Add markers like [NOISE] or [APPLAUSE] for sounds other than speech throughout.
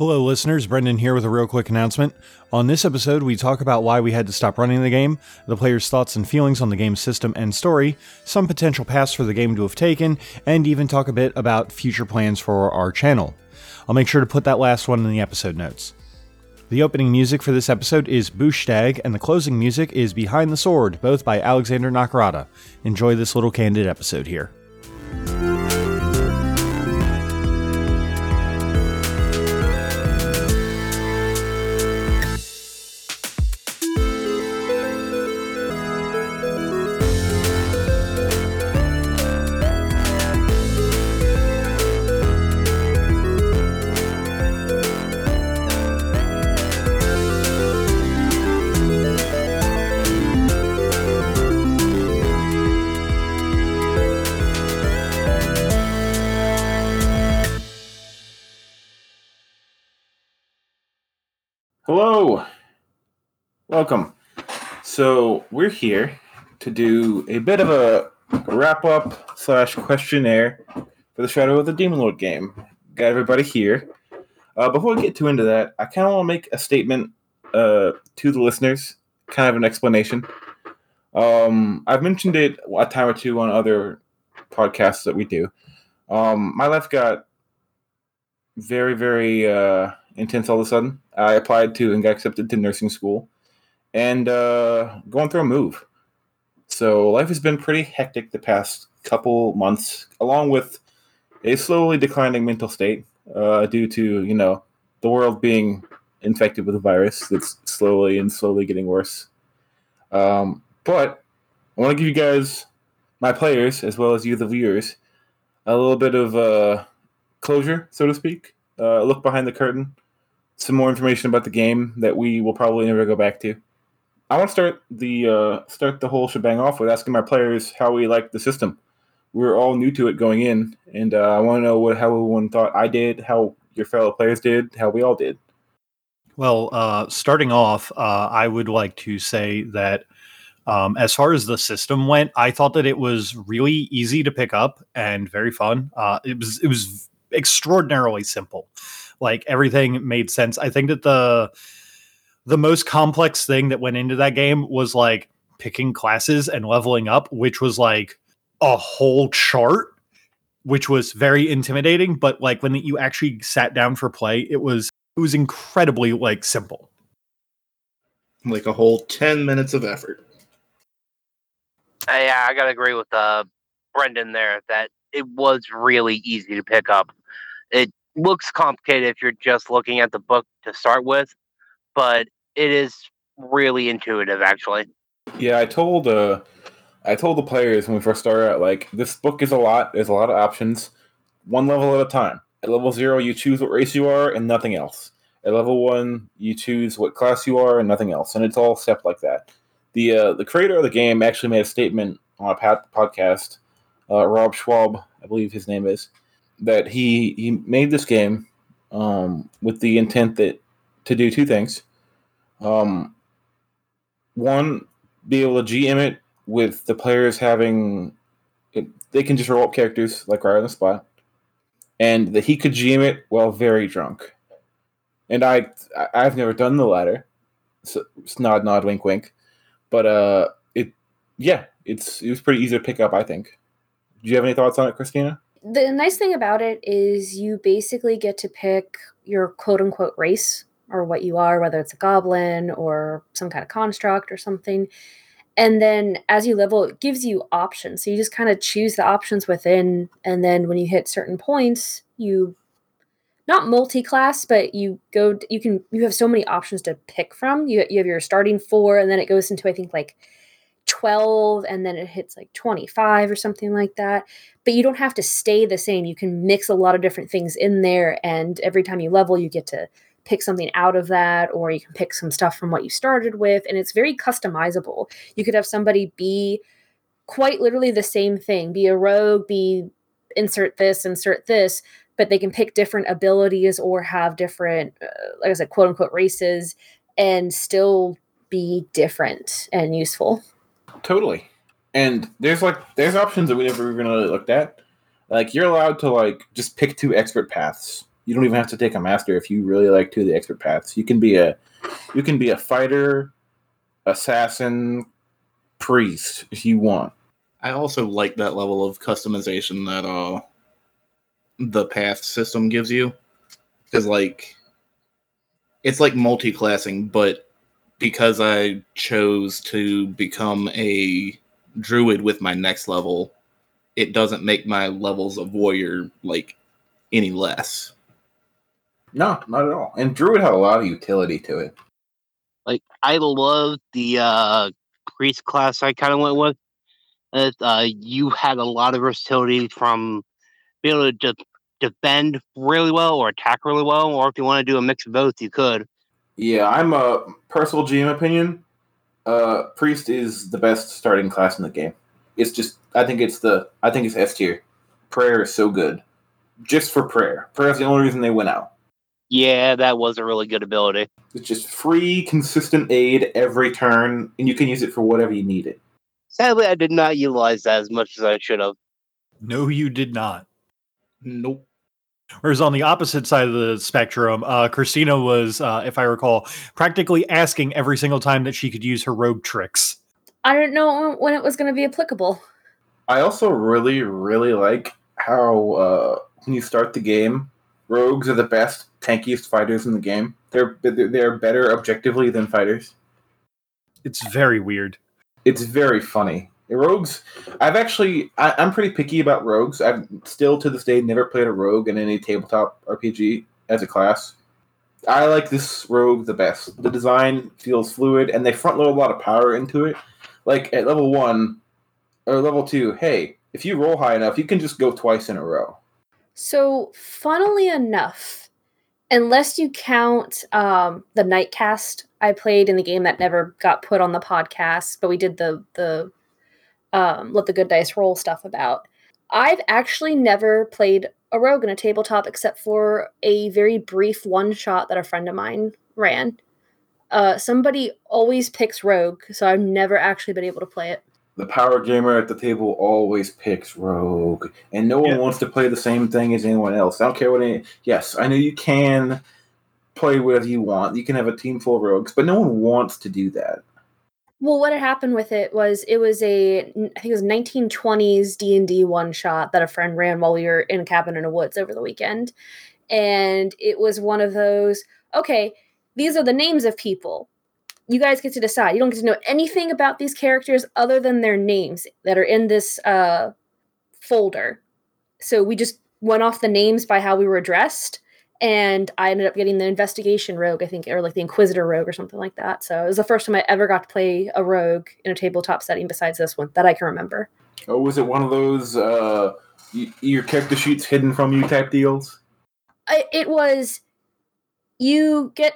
Hello, listeners. Brendan here with a real quick announcement. On this episode, we talk about why we had to stop running the game, the player's thoughts and feelings on the game's system and story, some potential paths for the game to have taken, and even talk a bit about future plans for our channel. I'll make sure to put that last one in the episode notes. The opening music for this episode is Booshtag, and the closing music is Behind the Sword, both by Alexander Nakarada. Enjoy this little candid episode here. Welcome. So we're here to do a bit of a wrap up slash questionnaire for the Shadow of the Demon Lord game. Got everybody here. Uh, before we get too into that, I kind of want to make a statement uh, to the listeners, kind of an explanation. Um, I've mentioned it a time or two on other podcasts that we do. Um, my life got very, very uh, intense all of a sudden. I applied to and got accepted to nursing school and uh, going through a move. So life has been pretty hectic the past couple months, along with a slowly declining mental state uh, due to, you know, the world being infected with a virus that's slowly and slowly getting worse. Um, but I want to give you guys, my players, as well as you, the viewers, a little bit of uh, closure, so to speak, uh, look behind the curtain some more information about the game that we will probably never go back to. I want to start the uh, start the whole shebang off with asking my players how we like the system. We are all new to it going in, and uh, I want to know what how everyone thought I did, how your fellow players did, how we all did. Well, uh, starting off, uh, I would like to say that um, as far as the system went, I thought that it was really easy to pick up and very fun. Uh, it was it was extraordinarily simple like everything made sense. I think that the the most complex thing that went into that game was like picking classes and leveling up, which was like a whole chart, which was very intimidating. But like when you actually sat down for play, it was it was incredibly like simple. Like a whole ten minutes of effort. Uh, yeah, I gotta agree with uh, Brendan there that it was really easy to pick up. It looks complicated if you're just looking at the book to start with, but it is really intuitive actually. Yeah, I told uh I told the players when we first started out like this book is a lot, there's a lot of options, one level at a time. At level 0 you choose what race you are and nothing else. At level 1 you choose what class you are and nothing else, and it's all step like that. The uh, the creator of the game actually made a statement on a podcast, uh, Rob Schwalb, I believe his name is that he he made this game um, with the intent that to do two things. Um, one, be able to GM it with the players having it, they can just roll up characters like right on the spot, and that he could GM it while very drunk. And I I've never done the latter, so nod nod wink wink, but uh it yeah it's it was pretty easy to pick up I think. Do you have any thoughts on it, Christina? the nice thing about it is you basically get to pick your quote unquote race or what you are, whether it's a goblin or some kind of construct or something. And then as you level, it gives you options. So you just kind of choose the options within. And then when you hit certain points, you not multi-class, but you go, you can, you have so many options to pick from. You, you have your starting four, and then it goes into, I think, like 12 and then it hits like 25 or something like that. But you don't have to stay the same. You can mix a lot of different things in there. And every time you level, you get to pick something out of that, or you can pick some stuff from what you started with. And it's very customizable. You could have somebody be quite literally the same thing be a rogue, be insert this, insert this, but they can pick different abilities or have different, uh, like I said, quote unquote races and still be different and useful. Totally. And there's like there's options that we never even really looked at. Like you're allowed to like just pick two expert paths You don't even have to take a master if you really like two of the expert paths. You can be a you can be a fighter, assassin, priest if you want. I also like that level of customization that uh the path system gives you. Because like it's like multi-classing, but because I chose to become a druid with my next level, it doesn't make my levels of warrior like any less. No, not at all. And druid had a lot of utility to it. Like I love the uh priest class I kind of went with. It, uh, you had a lot of versatility from being able to de- defend really well or attack really well, or if you want to do a mix of both, you could. Yeah, I'm a personal GM opinion. Uh, priest is the best starting class in the game. It's just I think it's the I think it's S tier. Prayer is so good, just for prayer. Prayer is the only reason they went out. Yeah, that was a really good ability. It's just free, consistent aid every turn, and you can use it for whatever you need it. Sadly, I did not utilize that as much as I should have. No, you did not. Nope. Whereas on the opposite side of the spectrum, uh, Christina was, uh, if I recall, practically asking every single time that she could use her rogue tricks. I didn't know when it was going to be applicable. I also really, really like how uh, when you start the game, rogues are the best, tankiest fighters in the game. They're they're better objectively than fighters. It's very weird. It's very funny. Rogues, I've actually, I, I'm pretty picky about rogues. I've still to this day never played a rogue in any tabletop RPG as a class. I like this rogue the best. The design feels fluid, and they front load a lot of power into it. Like at level one or level two, hey, if you roll high enough, you can just go twice in a row. So, funnily enough, unless you count um, the nightcast I played in the game that never got put on the podcast, but we did the the um, let the good dice roll stuff about. I've actually never played a rogue in a tabletop except for a very brief one shot that a friend of mine ran. Uh, somebody always picks rogue, so I've never actually been able to play it. The power gamer at the table always picks rogue, and no one Yeah. wants to play the same thing as anyone else. I don't care what any. Yes, I know you can play whatever you want. You can have a team full of rogues, but no one wants to do that. Well, what had happened with it was it was a I think it was 1920s D and D one shot that a friend ran while we were in a cabin in the woods over the weekend, and it was one of those. Okay, these are the names of people. You guys get to decide. You don't get to know anything about these characters other than their names that are in this uh, folder. So we just went off the names by how we were addressed, and I ended up getting the investigation rogue, I think, or like the inquisitor rogue or something like that. So it was the first time I ever got to play a rogue in a tabletop setting besides this one that I can remember. Oh, was it one of those uh, y- your character sheets hidden from you type deals? I, it was you get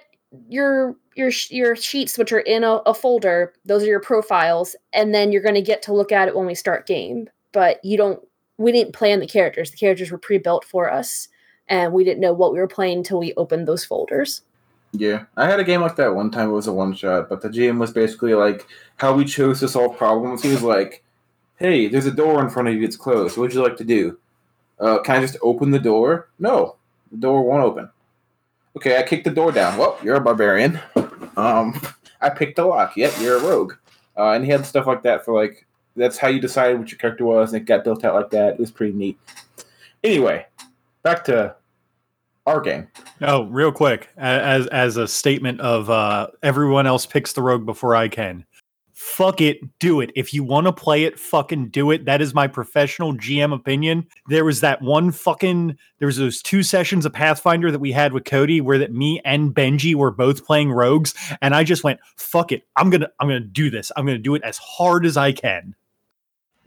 your your your sheets which are in a, a folder those are your profiles and then you're going to get to look at it when we start game but you don't we didn't plan the characters the characters were pre-built for us and we didn't know what we were playing until we opened those folders Yeah, I had a game like that one time. It was a one shot, but the GM was basically like how we chose to solve problems. He was like, "Hey, there's a door in front of you. It's closed. What would you like to do? Uh, can I just open the door? No, the door won't open. Okay, I kicked the door down. Well, you're a barbarian. Um, I picked the lock. Yep, you're a rogue. Uh, and he had stuff like that for like that's how you decided what your character was, and it got built out like that. It was pretty neat. Anyway, back to our game. Oh, real quick, as as a statement of uh, everyone else picks the rogue before I can. Fuck it, do it. If you want to play it, fucking do it. That is my professional GM opinion. There was that one fucking there was those two sessions of Pathfinder that we had with Cody where that me and Benji were both playing rogues and I just went, "Fuck it. I'm going to I'm going to do this. I'm going to do it as hard as I can."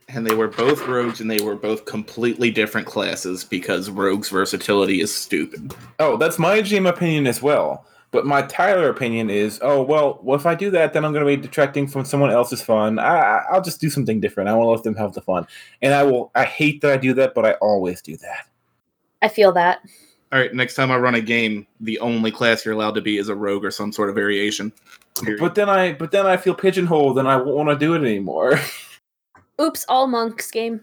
And they were both rogues and they were both completely different classes because rogues' versatility is stupid. Oh, that's my GM opinion as well. But my Tyler opinion is, oh well, well if I do that, then I'm going to be detracting from someone else's fun. I, I- I'll just do something different. I want to let them have the fun, and I will. I hate that I do that, but I always do that. i feel that All right, next time I run a game, the only class you're allowed to be is a rogue or some sort of variation. Period. But then I, but then I feel pigeonholed, and I won't want to do it anymore. [LAUGHS] oops all monks game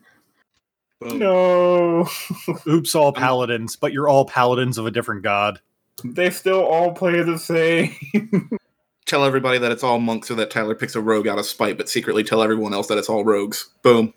Boom. No, Oops, all paladins, but you're all paladins of a different god. They still all play the same. [LAUGHS] Tell everybody that it's all monks or that Tyler picks a rogue out of spite, but secretly tell everyone else that it's all rogues. Boom.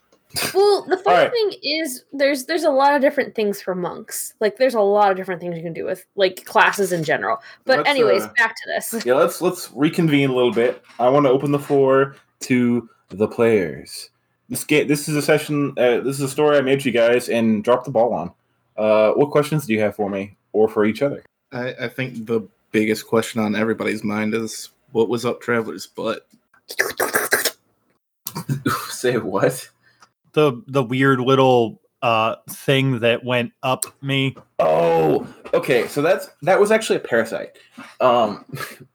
Well, the funny Alright. thing is, there's there's a lot of different things for monks. Like, there's a lot of different things you can do with like classes in general. But Let's, anyways, uh, back to this. yeah, let's let's reconvene a little bit. I want to open the floor to the players. This game, this is a session. Uh, this is a story I made you guys and dropped the ball on. Uh, what questions do you have for me or for each other? I, I think the biggest question on everybody's mind is what was up Traveler's butt? [LAUGHS] Say what? The the weird little uh thing that went up me. Oh, okay. So that's that was actually a parasite. Um,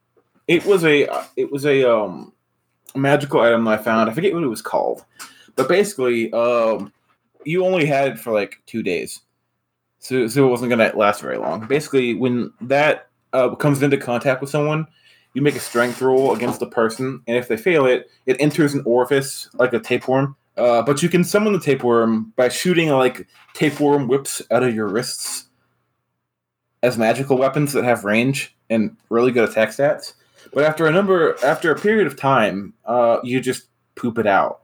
[LAUGHS] it was a it was a um magical item I found. I forget what it was called, but basically, um, you only had it for like two days, so so it wasn't gonna last very long. Basically, when that uh, comes into contact with someone, you make a strength roll against the person, and if they fail it, it enters an orifice like a tapeworm. Uh, but you can summon the tapeworm by shooting like tapeworm whips out of your wrists as magical weapons that have range and really good attack stats. But after a number, after a period of time, uh, you just poop it out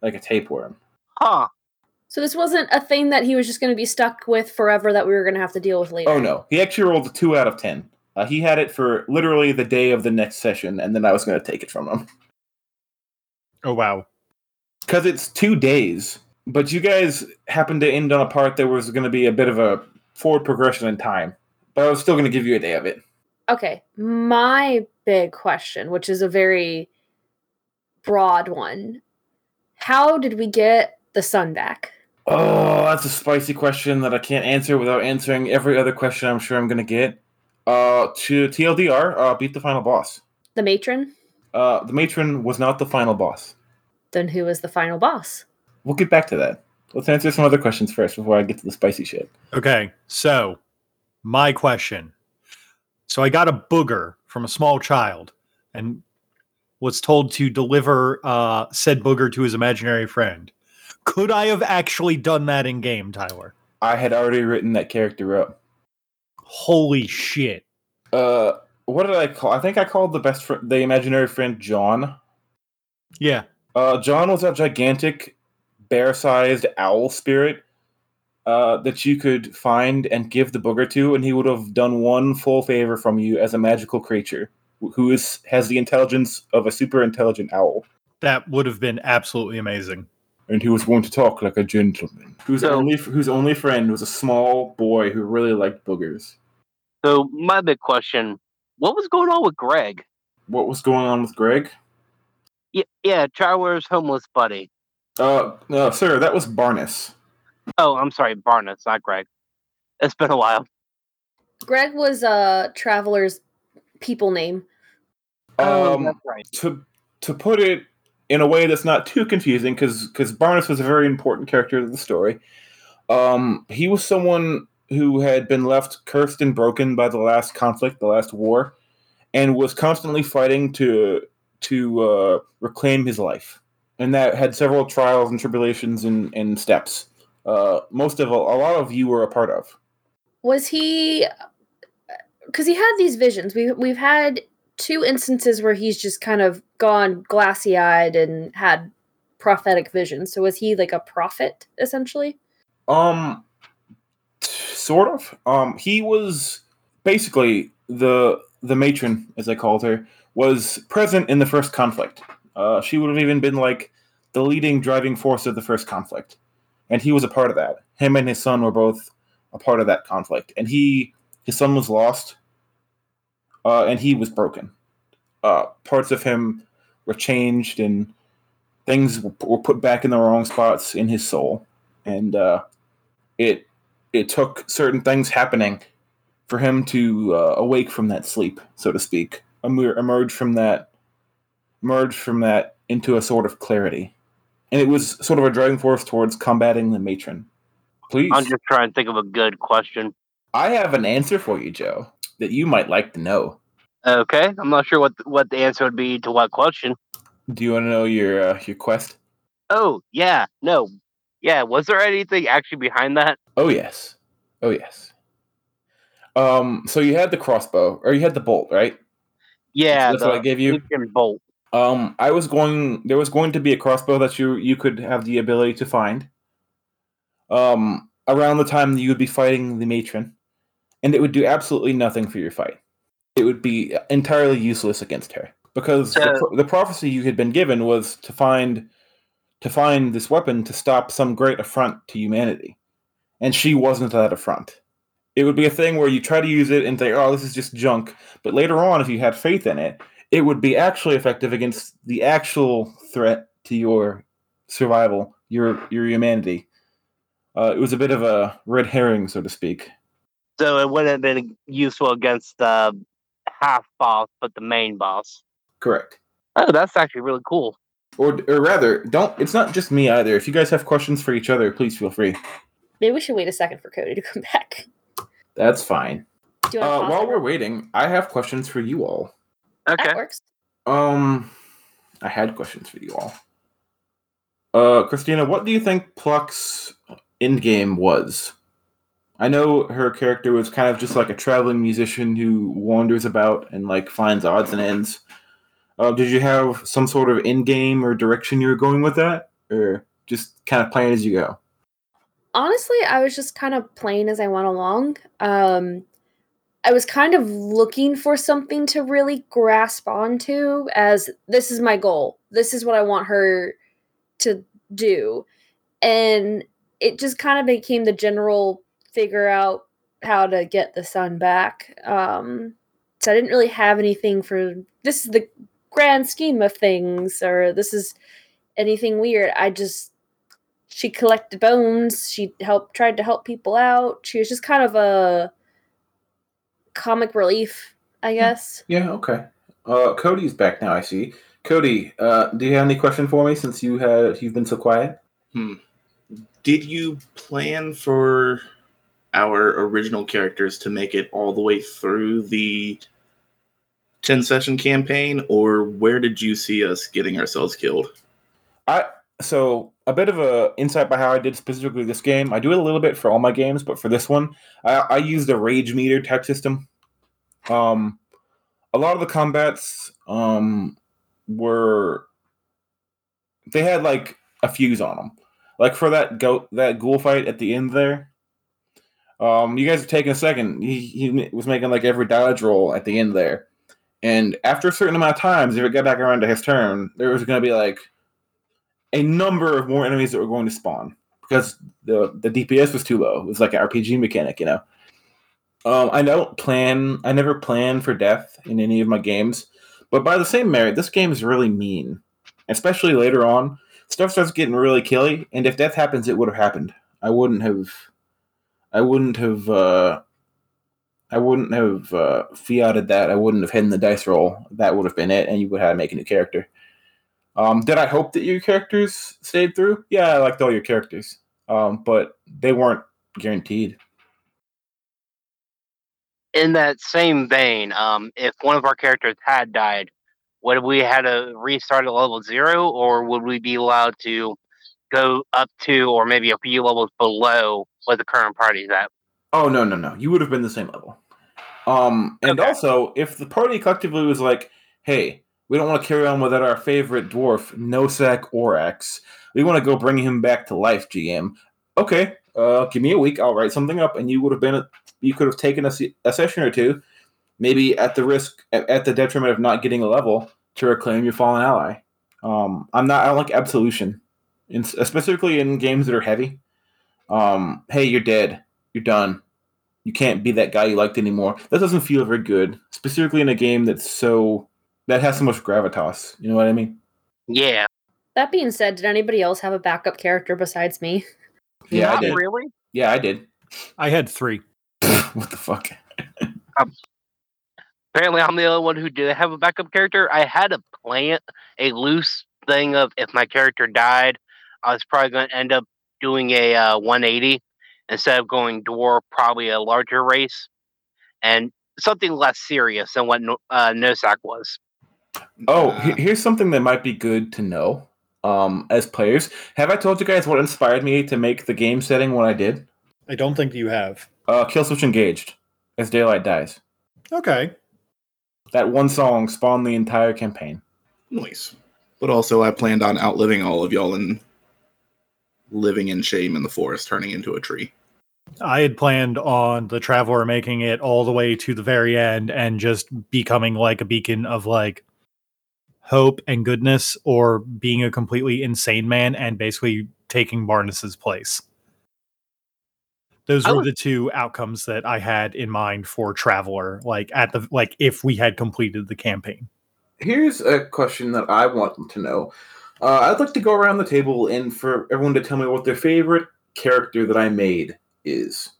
like a tapeworm. Huh. So this wasn't a thing that he was just going to be stuck with forever that we were going to have to deal with later. Oh no, he actually rolled a two out of ten. Uh, he had it for literally the day of the next session, and then I was going to take it from him Oh wow. because it's two days. But you guys happened to end on a part that was going to be a bit of a forward progression in time. But I was still going to give you a day of it. Okay, my big question, which is a very broad one. How did we get the sun back? Oh, that's a spicy question that I can't answer without answering every other question I'm sure I'm going to get. Uh, to TLDR, uh, beat the final boss. The matron? Uh, the matron was not the final boss. Then who was the final boss? We'll get back to that. Let's answer some other questions first before I get to the spicy shit. Okay, so my question. So I got a booger from a small child and was told to deliver uh, said booger to his imaginary friend. Could I have actually done that in game, Tyler? I had already written that character up. Holy shit. Uh, what did I call? I think I called the best friend, the imaginary friend, John. Yeah. Uh, John was a gigantic, bear-sized owl spirit uh, that you could find and give the booger to, and he would have done one full favor from you as a magical creature wh- who is has the intelligence of a super intelligent owl, That would have been absolutely amazing. And who was going to talk like a gentleman. Whose So- only whose only friend was a small boy who really liked boogers. So my big question: What was going on with Greg? What was going on with Greg? Yeah, yeah, Traveler's homeless buddy. Uh, no, sir, that was Barnes. Oh, I'm sorry, Barnes, not Greg. It's been a while. Greg was uh Traveler's people name. Oh, Um, that's right. to to put it in a way that's not too confusing, because because Barnes was a very important character to the story. Um, he was someone who had been left cursed and broken by the last conflict, the last war, and was constantly fighting to to uh, reclaim his life, and that had several trials and tribulations and, and steps. Uh, most of a lot of you were a part of. Was he because he had these visions. We we've had two instances where he's just kind of gone glassy eyed and had prophetic visions. So was he like a prophet essentially? Um, sort of. Um, he was basically the the matron, as I called her, was present in the first conflict. Uh, she would have even been like the leading driving force of the first conflict, and he was a part of that. Him and his son were both a part of that conflict, and he his son was lost, uh, and he was broken. Uh, parts of him were changed, and things were put back in the wrong spots in his soul, and uh, it it took certain things happening for him to uh, awake from that sleep, so to speak, emer- emerge from that, emerge from that into a sort of clarity, and it was sort of a driving force towards combating the matron. Please, I'm just trying to think of a good question. I have an answer for you, Joe, that you might like to know. Okay, I'm not sure what what the answer would be to what question. Do you want to know your uh, your quest? Oh yeah, no, Yeah, was there anything actually behind that? Oh yes. Oh yes. Um. So you had the crossbow, or you had the bolt, right? Yeah, That's what I gave you? Bolt. Um. I was going. There was going to be a crossbow that you you could have the ability to find. Um. Around the time that you would be fighting the matron, and it would do absolutely nothing for your fight. It would be entirely useless against her because the, So- pro- the prophecy you had been given was to find to find this weapon to stop some great affront to humanity, and she wasn't that affront. It would be a thing where you try to use it and think, "Oh, this is just junk," but later on, if you had faith in it, it would be actually effective against the actual threat to your survival, your your humanity. Uh, it was a bit of a red herring, so to speak. So it wouldn't have been useful against the half boss, but the main boss. Correct. Oh, that's actually really cool. Or, or rather, don't. It's not just me either. If you guys have questions for each other, please feel free. Maybe we should wait a second for Cody to [LAUGHS] come back. That's fine. Do you Uh, want to while we're waiting, I have questions for you all. Okay. That works. Um, I had questions for you all. Uh, Christina, what do you think Pluck's end game was? I know her character was kind of just like a traveling musician who wanders about and like finds odds and ends. Uh, did you have some sort of end game or direction you were going with that, or just kind of playing as you go? honestly i was just kind of playing as i went along um i was kind of looking for something to really grasp onto as this is my goal this is what i want her to do and it just kind of became the general figure out how to get the sun back um so i didn't really have anything for this is the grand scheme of things or this is anything weird i just she collected bones she helped tried to help people out she was just kind of a comic relief i guess Yeah, okay. Uh, Cody's back now. I see. Cody, uh, do you have any question for me since you had you've been so quiet? Hmm. Did you plan for our original characters to make it all the way through the 10 session campaign, or where did you see us getting ourselves killed? I so a bit of a insight by how I did specifically this game. I do it a little bit for all my games, but for this one, I, I used a rage meter type system. Um, a lot of the combats um were they had like a fuse on them. Like for that goat that ghoul fight at the end there. Um, you guys are taking a second. He he was making like every dodge roll at the end there, and after a certain amount of times, if it got back around to his turn, there was going to be like a number of more enemies that were going to spawn because the the DPS was too low. It was like an RPG mechanic, you know. Um, I don't plan. I never plan for death in any of my games, but by the same merit, this game is really mean, especially later on. Stuff starts getting really killy, and if death happens, it would have happened. I wouldn't have. I wouldn't have. Uh, I wouldn't have uh, fiated that. I wouldn't have hidden the dice roll. That would have been it, and you would have had to make a new character. Um, did I hope that your characters stayed through? Yeah, I liked all your characters, um, but they weren't guaranteed. In that same vein, um, if one of our characters had died, would we had to restart at level zero, or would we be allowed to go up to, or maybe a few levels below what the current party's at? Oh no, no, no! You would have been the same level. Um, and Okay. also, if the party collectively was like, "Hey, we don't want to carry on without our favorite dwarf, Nosak Orax. We want to go bring him back to life." GM, okay, uh, give me a week. I'll write something up, and you would have been. You could have taken a, a session or two, maybe at the risk, at, at the detriment of not getting a level to reclaim your fallen ally. Um, I'm not. I don't like absolution, in, specifically in games that are heavy. Um, hey, you're dead. You're done. You can't be that guy you liked anymore. That doesn't feel very good, specifically in a game that's so that has so much gravitas. You know what I mean? Yeah, that being said did anybody else have a backup character besides me Yeah, I did. really. Yeah, I did. I had three. [LAUGHS] what the fuck? Apparently, I'm the only one who did have a backup character. I had a plan, a loose thing of if my character died, I was probably going to end up doing a uh, 180 instead of going dwarf, probably a larger race, and something less serious than what No- uh, Nosak was. Oh, here's something that might be good to know. um, as players. Have I told you guys what inspired me to make the game setting what I did? I don't think you have. Uh, Killswitch Engage as Daylight Dies. Okay. That one song spawned the entire campaign. Nice. But also, I planned on outliving all of y'all and living in shame in the forest, turning into a tree. I had planned on the traveler making it all the way to the very end and just becoming like a beacon of like hope and goodness or being a completely insane man and basically taking Barnes's place. Those I were would- the two outcomes that I had in mind for Traveler, like at the like if we had completed the campaign. Here's a question that I want to know. Uh, I'd like to go around the table and for everyone to tell me what their favorite character that I made is.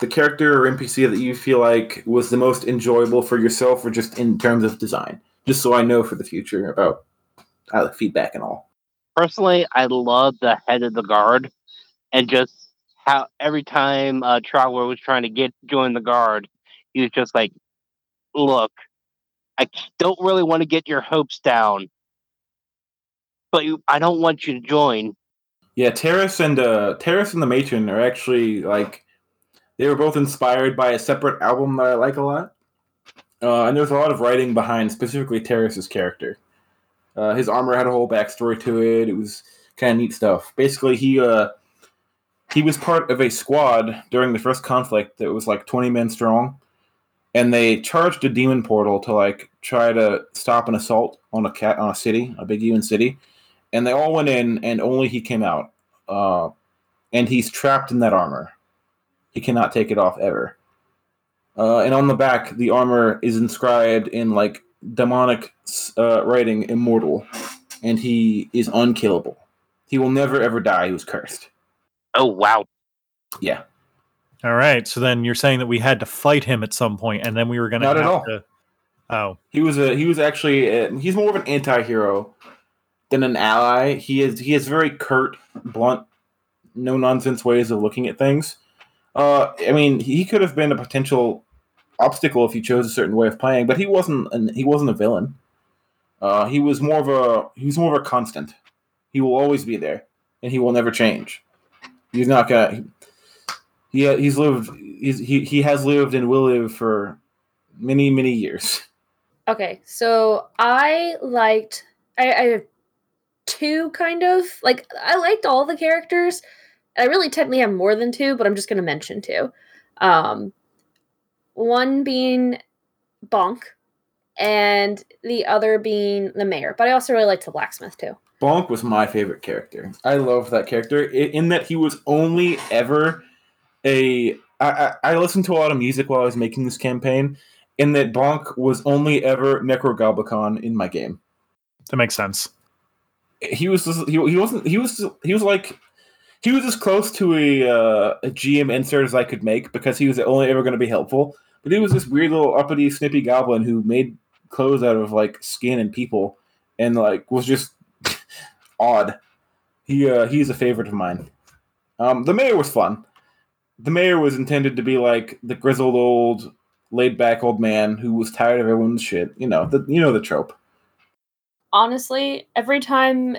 The character or NPC that you feel like was the most enjoyable for yourself or just in terms of design. Just so I know for the future about uh, feedback and all. Personally, I love the head of the guard and just how every time uh, Traveler was trying to get join the guard, he was just like, "Look, I don't really want to get your hopes down, but I don't want you to join." Yeah, Terrace and uh, Terrace and the Matron are actually like they were both inspired by a separate album that I like a lot. Uh, and there's a lot of writing behind specifically Terrace's character. Uh, his armor had a whole backstory to it. It was kind of neat stuff. Basically, he uh, he was part of a squad during the first conflict that was like 20 men strong, and they charged a demon portal to like try to stop an assault on a cat on a city, a big even city and they all went in, and only he came out. Uh, and he's trapped in that armor. He cannot take it off ever. Uh, and on the back, the armor is inscribed in like demonic uh, writing, "Immortal," and he is unkillable. He will never ever die. He was cursed. Oh wow! Yeah, All right. So then you're saying that we had to fight him at some point, and then we were going to Not have at all. to. Oh, he was a he was actually a, he's more of an anti-hero an ally. He is he has very curt, blunt, no nonsense ways of looking at things. Uh, I mean, he could have been a potential obstacle if he chose a certain way of playing, but he wasn't. An, he wasn't a villain. Uh, he was more of a he was more of a constant. He will always be there, and he will never change. He's not gonna. He he's lived. He's, he he has lived and will live for many many years. Okay, so I liked I, I two kind of like I liked all the characters. I really technically have more than two, but I'm just gonna mention two. Um one being Bonk and the other being the mayor. But I also really liked the blacksmith too. Bonk was my favorite character. I love that character in that he was only ever a. I, I, I listened to a lot of music while I was making this campaign, in that Bonk was only ever Necrogoblikon in my game. that makes sense. He was just- he, he wasn't he was he was like he was as close to a uh, a GM insert as I could make because he was the only ever going to be helpful. But he was this weird little uppity snippy goblin who made clothes out of like skin and people, and like was just [LAUGHS] odd. He uh, he's a favorite of mine. Um, the mayor was fun. The mayor was intended to be like the grizzled old, laid back old man who was tired of everyone's shit. You know the you know the trope. Honestly, every time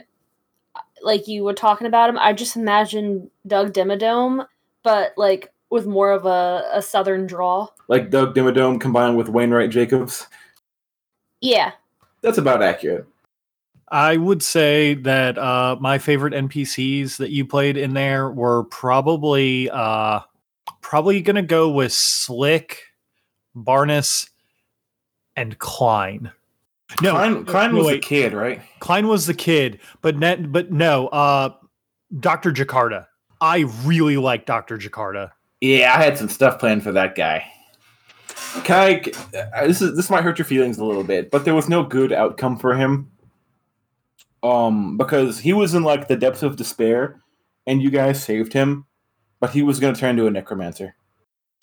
like you were talking about him, I just imagined Doug Dimmadome, but like with more of a, a southern draw. Like Doug Dimmadome combined with Wainwright Jacobs. Yeah. That's about accurate. I would say that uh, my favorite NPCs that you played in there were probably uh, probably gonna go with Slick, Barnes, and Klein. No, Klein, Klein no, was a wait. kid, right? Klein was the kid, but net, but no, uh, Doctor Jakarta. I really like Doctor Jakarta. Yeah, I had some stuff planned for that guy. Can I? uh, This is this might hurt your feelings a little bit, but there was no good outcome for him. Um, because he was in like the depths of despair, and you guys saved him, but he was going to turn into a necromancer.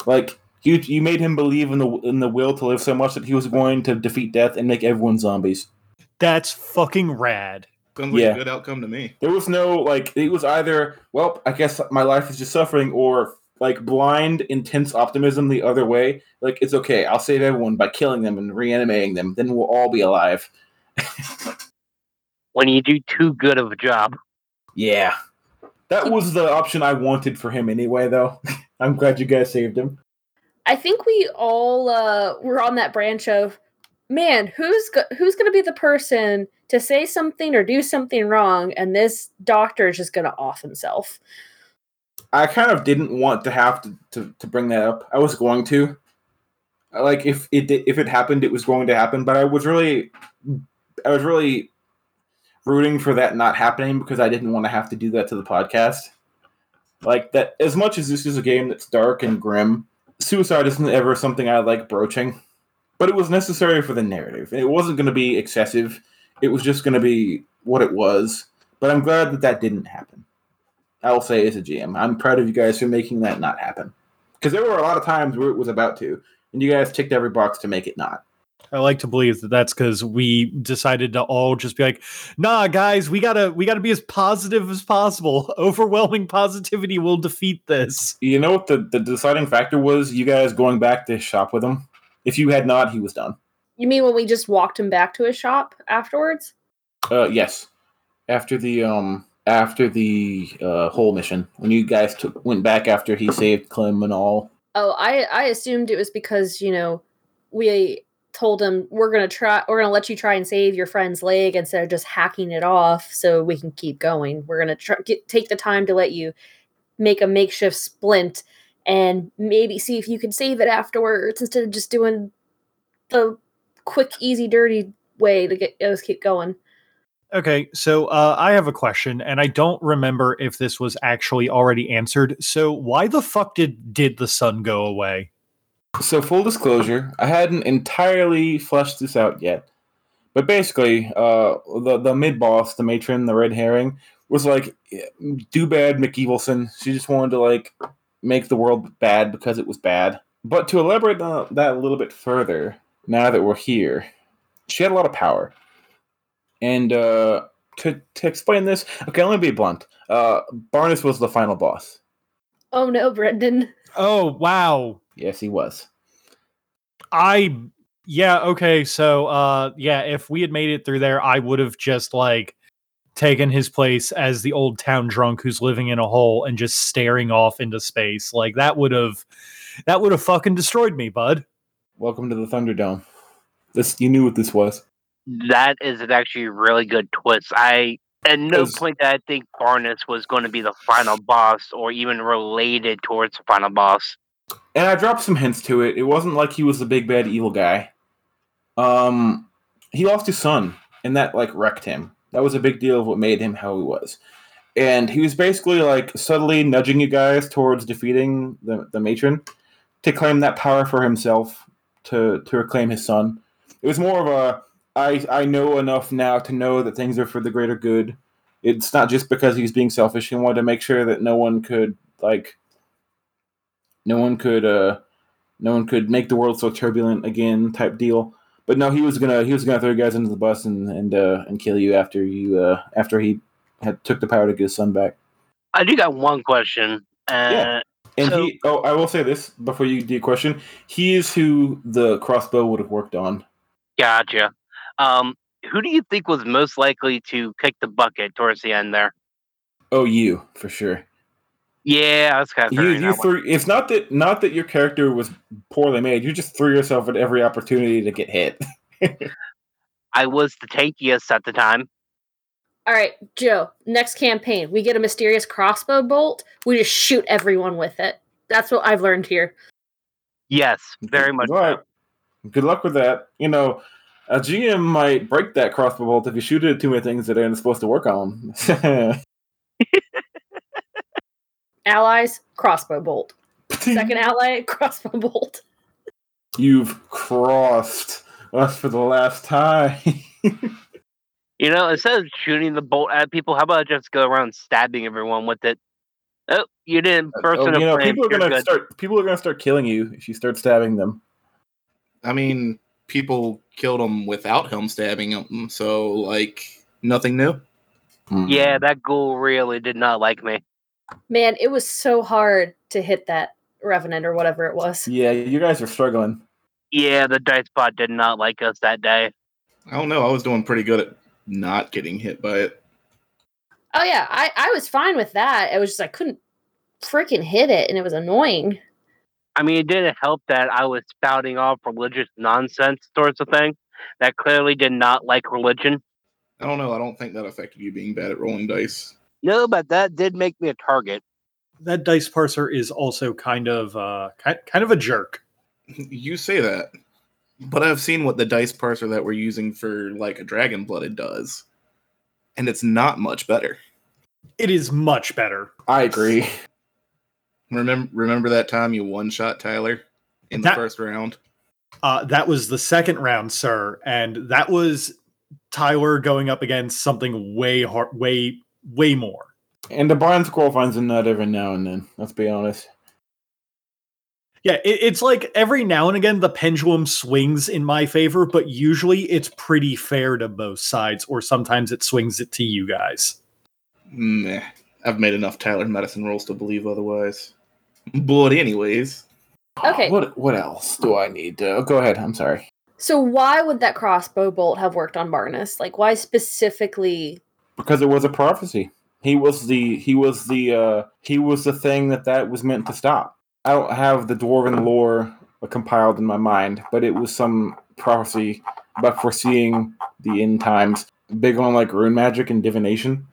Like you, you made him believe in the in the will to live so much that he was going to defeat death and make everyone zombies. That's fucking rad. Sounds like Yeah. a good outcome to me. There was no like it was either well, I guess my life is just suffering or like blind intense optimism the other way. Like it's okay, I'll save everyone by killing them and reanimating them. Then we'll all be alive. when you do too good of a job. Yeah. That was the option I wanted for him anyway, though. [LAUGHS] I'm glad you guys saved him. I think we all uh, were on that branch of, man, who's go- who's going to be the person to say something or do something wrong, and this doctor is just going to off himself. I kind of didn't want to have to, to, to bring that up. I was going to, like, if it if it happened, it was going to happen. But I was really, I was really rooting for that not happening because I didn't want to have to do that to the podcast. Like that, as much as this is a game that's dark and grim, suicide isn't ever something I like broaching. But it was necessary for the narrative. It wasn't going to be excessive. It was just going to be what it was. But I'm glad that that didn't happen. I'll say as a GM, I'm proud of you guys for making that not happen. Because there were a lot of times where it was about to, and you guys ticked every box to make it not. I like to believe that that's because we decided to all just be like, "Nah, guys, we gotta we gotta be as positive as possible. [LAUGHS] Overwhelming positivity will defeat this." You know what the, the deciding factor was? You guys going back to shop with him. If you had not, he was done. You mean when we just walked him back to his shop afterwards? Uh, yes. After the um after the uh whole mission, when you guys took went back after he saved Clem and all. Oh, I I assumed it was because you know we told him we're gonna try we're gonna let you try and save your friend's leg instead of just hacking it off so we can keep going we're gonna try, get, take the time to let you make a makeshift splint and maybe see if you can save it afterwards instead of just doing the quick easy dirty way to get us keep going Okay, so uh, I have a question, and I don't remember if this was actually already answered. So, why the fuck did did the sun go away? So full disclosure, I hadn't entirely fleshed this out yet. But basically, uh, the the mid boss, the matron, the red herring, was like, do bad McEvilson. She just wanted to like make the world bad because it was bad. But to elaborate on that a little bit further, now that we're here, she had a lot of power. And uh, to to explain this, okay, let me be blunt. Uh, Barnes was the final boss. oh no brendan Oh wow, Yes, he was. I yeah okay. So uh, yeah, if we had made it through there, I would have just like taken his place as the old town drunk who's living in a hole and just staring off into space. Like that would have that would have fucking destroyed me, bud. Welcome to the Thunderdome. This you knew what this was. That is an actually really good twist. I at no point that I think Barnes was going to be the final boss or even related towards the final boss. And I dropped some hints to it. It wasn't like he was the big bad evil guy. Um, he lost his son, and that like wrecked him. That was a big deal of what made him how he was. And he was basically like subtly nudging you guys towards defeating the, the matron to claim that power for himself to to reclaim his son. It was more of a I I know enough now to know that things are for the greater good. It's not just because he's being selfish. He wanted to make sure that no one could like no one could uh no one could make the world so turbulent again type deal but no he was gonna he was gonna throw you guys into the bus and and uh and kill you after you uh after he had took the power to get his son back I do got one question. Uh, Yeah. and So- he oh i will say this before you do your question he is who the crossbow would have worked on Gotcha. Um, who do you think was most likely to kick the bucket towards the end there? oh you for sure Yeah, I was kind of you, you that one. threw it's not that not that your character was poorly made you just threw yourself at every opportunity to get hit [LAUGHS] I was the tankiest at the time. all right joe next campaign we get a mysterious crossbow bolt we just shoot everyone with it that's what i've learned here Yes, very much. All right. Good luck with that. You know, a GM might break that crossbow bolt if you shoot it at too many things that aren't supposed to work on. [LAUGHS] allies crossbow bolt [LAUGHS] second ally [LAUGHS] crossbow bolt You've crossed us for the last time. You know, instead of shooting the bolt at people, how about just go around stabbing everyone with it? Oh, you didn't uh, burst Oh, into you know, flames. people are You're gonna good. start. People are gonna start killing you if you start stabbing them. I mean, people killed him without him stabbing him, so like nothing new. Yeah, mm-hmm. that ghoul really did not like me. Man, it was so hard to hit that revenant or whatever it was. Yeah, you guys are struggling. Yeah, the dice bot did not like us that day. I don't know. I was doing pretty good at not getting hit by it. Oh yeah, I I was fine with that. It was just I couldn't freaking hit it, and it was annoying. I mean, it didn't help that I was spouting off religious nonsense towards the thing that clearly did not like religion. I don't know. I don't think that affected you being bad at rolling dice. No, but that did make me a target. That dice parser is also kind of uh, kind of a jerk. [LAUGHS] You say that, but I've seen what the dice parser that we're using for like a dragon blooded does, and it's not much better. It is much better. I agree. Remember, remember that time you one shot Tyler in the That- first round? Uh, that was the second round, sir, and that was Tyler going up against something way hard, way, way more. And the barn squirrel finds a nut every now and then. Let's be honest. Yeah, it, it's like every now and again the pendulum swings in my favor, but usually it's pretty fair to both sides, or sometimes it swings it to you guys. Meh. I've made enough Tyler medicine rolls to believe otherwise. But anyways, Okay. What what else do I need to? Oh, go ahead. I'm sorry. So why would that crossbow bolt have worked on Barnes? Like why specifically? Because it was a prophecy. He was the he was the uh he was the thing that that was meant to stop. I don't have the dwarven lore compiled in my mind, but it was some prophecy about foreseeing the end times. Big on like rune magic and divination.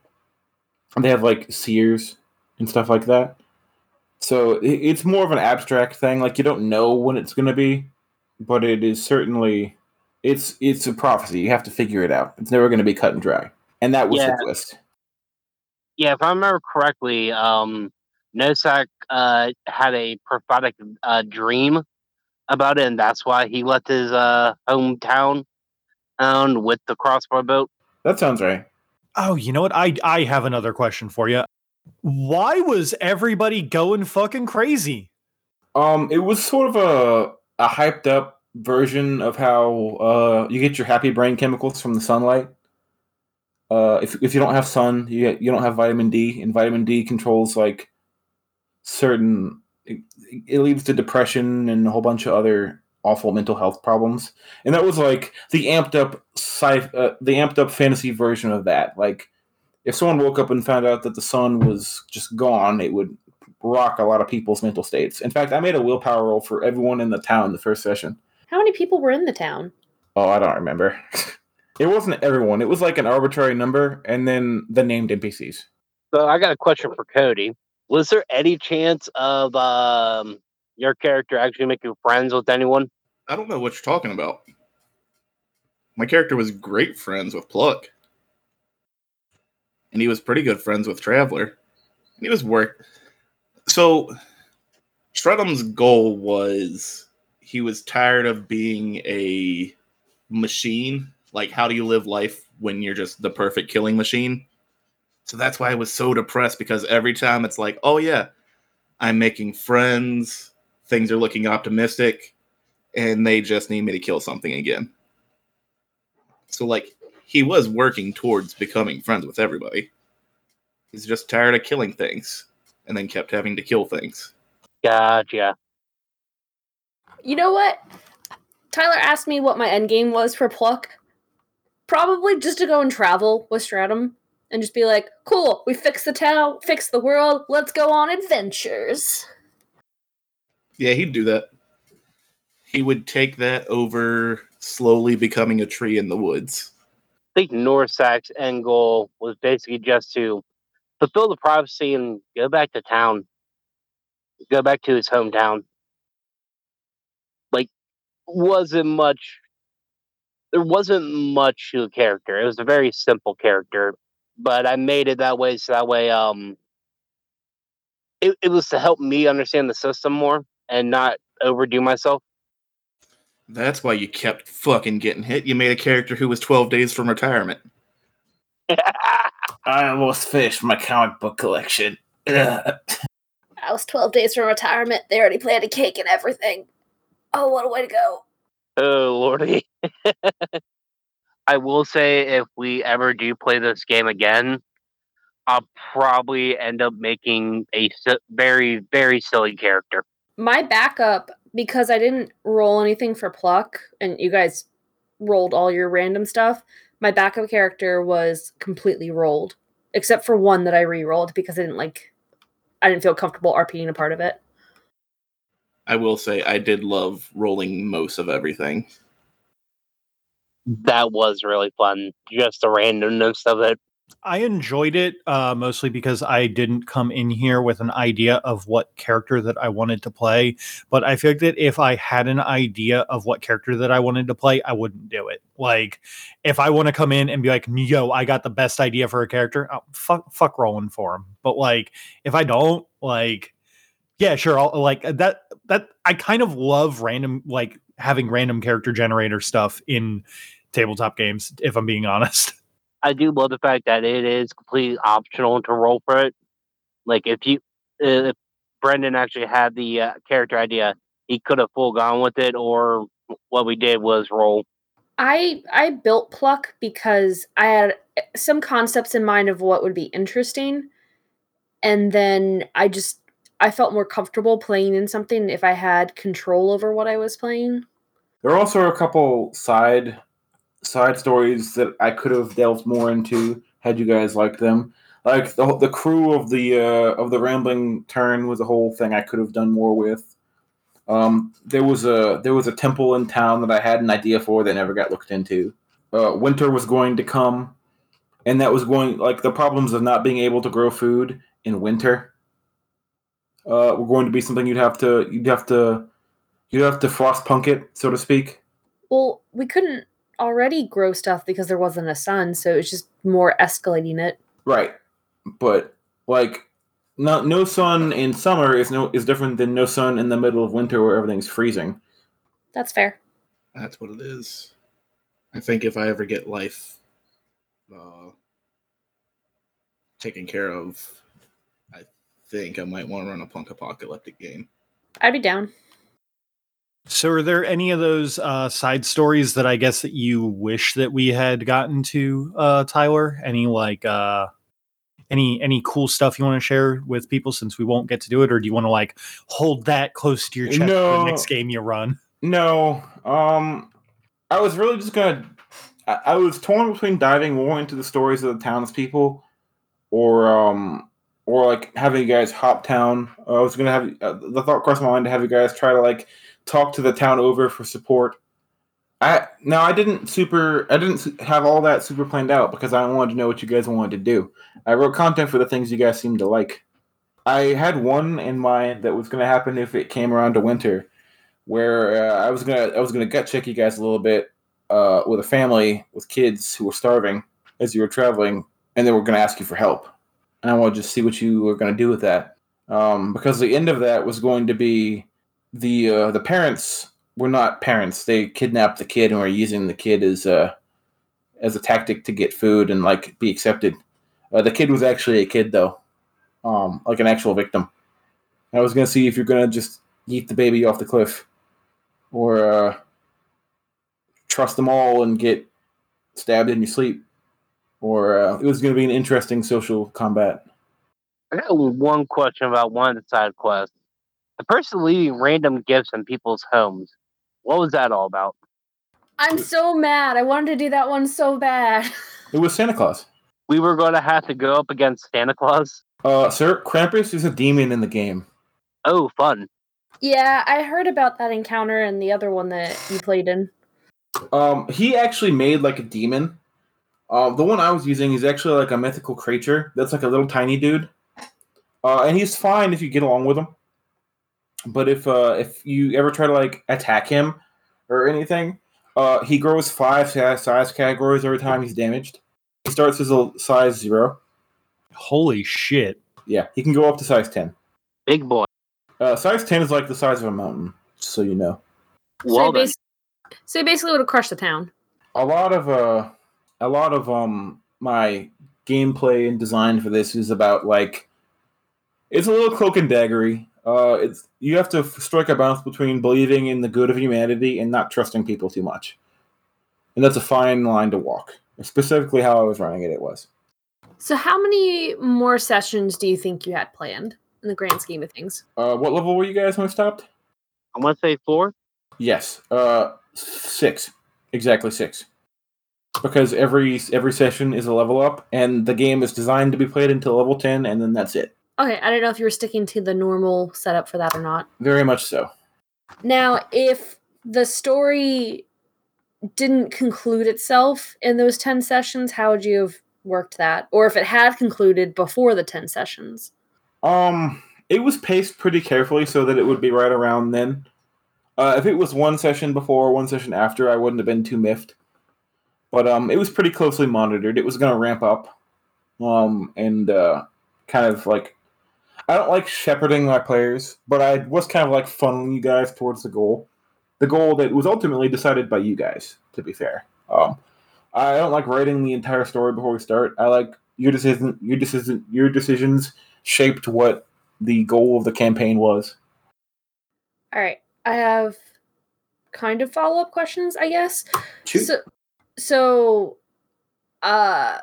They have like seers and stuff like that. So it's more of an abstract thing. Like you don't know when it's going to be, but it is certainly it's it's a prophecy. You have to figure it out. It's never going to be cut and dry. And that was Yeah. the twist. Yeah, if I remember correctly, um, Nosak uh, had a prophetic uh, dream about it, and that's why he left his uh, hometown um, with the crossbow boat. That sounds right. Oh, you know what? I I have another question for you. Why was everybody going fucking crazy? Um, it was sort of a a hyped up version of how uh you get your happy brain chemicals from the sunlight. Uh, if if you don't have sun, you you don't have vitamin D, and vitamin D controls like certain. It, it leads to depression and a whole bunch of other awful mental health problems. And that was like the amped up sci- uh, the amped up fantasy version of that. Like if someone woke up and found out that the sun was just gone, it would rock a lot of people's mental states. In fact, I made a willpower roll for everyone in the town the first session. How many people were in the town? Oh, I don't remember. [LAUGHS] it wasn't everyone. It was like an arbitrary number and then the named NPCs. So I got a question for Cody. Was there any chance of um, your character actually making friends with anyone? I don't know what you're talking about. My character was great friends with Pluck. And he was pretty good friends with Traveler. And he was work. So, Stredham's goal was he was tired of being a machine. Like, how do you live life when you're just the perfect killing machine? So that's why I was so depressed because every time it's like, oh yeah, I'm making friends, things are looking optimistic, and they just need me to kill something again. So like he was working towards becoming friends with everybody. He's just tired of killing things and then kept having to kill things. Gotcha. You know what? Tyler asked me what my end game was for Pluck. Probably just to go and travel with Stratum and just be like, cool, we fixed the town, fixed the world, let's go on adventures. Yeah, he'd do that. He would take that over slowly becoming a tree in the woods. I think Norsak's end goal was basically just to fulfill the prophecy and go back to town, go back to his hometown. Like, wasn't much. There wasn't much to the character. It was a very simple character, but I made it that way so that way, um, it, it was to help me understand the system more and not overdo myself. That's why you kept fucking getting hit. You made a character who was 12 days from retirement. [LAUGHS] I almost finished my comic book collection. [LAUGHS] I was 12 days from retirement. They already planned a cake and everything. Oh, what a way to go. Oh lordy. I will say if we ever do play this game again, I'll probably end up making a very very silly character. My backup, because I didn't roll anything for Pluck, and you guys rolled all your random stuff, my backup character was completely rolled, except for one that I re-rolled because I didn't like, I didn't feel comfortable RPing a part of it. I will say I did love rolling most of everything. That was really fun. Just the randomness of it. I enjoyed it uh, mostly because I didn't come in here with an idea of what character that I wanted to play. But I feel like that if I had an idea of what character that I wanted to play, I wouldn't do it. Like, if I want to come in and be like, "Yo, I got the best idea for a character," oh, fuck, fuck rolling for him. But like, if I don't, like, yeah, sure, I'll like that. That I kind of love random, like having random character generator stuff in tabletop games. If I'm being [LAUGHS] honest. I do love the fact that it is completely optional to roll for it. Like if you, if Brendan actually had the uh, character idea, he could have full gone with it, or what we did was roll. I I built pluck because I had eh, some concepts in mind of what would be interesting, and then I just I felt more comfortable playing in something if I had control over what I was playing. There are also a couple side side stories that I could have delved more into had you guys liked them. Like the the crew of the uh, of the rambling turn was a whole thing I could have done more with. Um, there was a there was a temple in town that I had an idea for that never got looked into. Uh, winter was going to come, and that was going like the problems of not being able to grow food in winter. Uh, were going to be something you'd have to you'd have to you'd have to Frostpunk it, so to speak. Well, we couldn't already grow stuff because there wasn't a sun, so it's just more escalating it. Right. But like no no sun in summer is no is different than no sun in the middle of winter where everything's freezing. That's fair. That's what it is. I think if I ever get life uh, taken care of, I think I might want to run a punk apocalyptic game. I'd be down. So, are there any of those uh, side stories that I guess that you wish that we had gotten to, uh, Tyler? Any like uh, any any cool stuff you want to share with people since we won't get to do it, or do you want to like hold that close to your chest for the next game you run? No. Um I was really just gonna I, I was torn between diving more into the stories of the townspeople or um or like having you guys hop town. I was gonna have uh, the thought crossed my mind to have you guys try to like talk to the town over for support. I now I didn't super I didn't have all that super planned out because I wanted to know what you guys wanted to do. I wrote content for the things you guys seemed to like. I had one in mind that was to happen if it came around to winter, where uh, I was gonna I was gonna gut check you guys a little bit uh, with a family with kids who were starving as you were traveling, and they were to ask you for help, and I want to just see what you were going to do with that, um, because the end of that was going to be the uh, the parents were not parents; they kidnapped the kid and were using the kid as a as a tactic to get food and like be accepted. Uh, the kid was actually a kid though, um, like an actual victim. I was gonna see if you're gonna just yeet the baby off the cliff, or uh, trust them all and get stabbed in your sleep, or uh, it was gonna be an interesting social combat. I got one question about one of the side quests. The person leaving random gifts in people's homes. What was that all about? I'm so mad. I wanted to do that one so bad. [LAUGHS] It was Santa Claus. We were going to have to go up against Santa Claus. Uh, sir, Krampus is a demon in the game. Oh, fun! yeah, I heard about that encounter and the other one that you played in. Um, he actually made like a demon. Uh, the one I was using is actually like a mythical creature that's like a little tiny dude, uh, and he's fine if you get along with him. But if uh, if you ever try to like attack him or anything, uh, he grows five size size categories every time he's damaged. He starts as a size zero. Holy shit! Yeah, he can go up to size ten. Big boy. Uh, size ten is like the size of a mountain, so you know. so, Well you then. bas- so you basically would have crushed the town. a lot of uh a lot of um my gameplay and design for this is about like it's a little cloak and daggery. Uh it's you have to f- strike a balance between believing in the good of humanity and not trusting people too much. And that's a fine line to walk specifically how i was running it it was. So, how many more sessions do you think you had planned in the grand scheme of things? uh what level were you guys when we stopped? I'm gonna say four. yes uh six. Exactly six because every every session is a level up, and the game is designed to be played until level ten, and then that's it. Okay, I don't know if you were sticking to the normal setup for that or not. Very much so. Now, if the story didn't conclude itself in those 10 sessions, how would you have worked that? Or if it had concluded before the 10 sessions? Um, it was paced pretty carefully so that it would be right around then. Uh, if it was one session before, one session after, I wouldn't have been too miffed. But um, it was pretty closely monitored. It was going to ramp up, um, and uh, kind of like I don't like shepherding my players, but I was kind of like funneling you guys towards the goal, the goal that was ultimately decided by you guys. To be fair, um, I don't like writing the entire story before we start. I like your decision, your decision, your decisions shaped what the goal of the campaign was. All right, I have kind of follow up questions, I guess. Shoot. So, so, uh,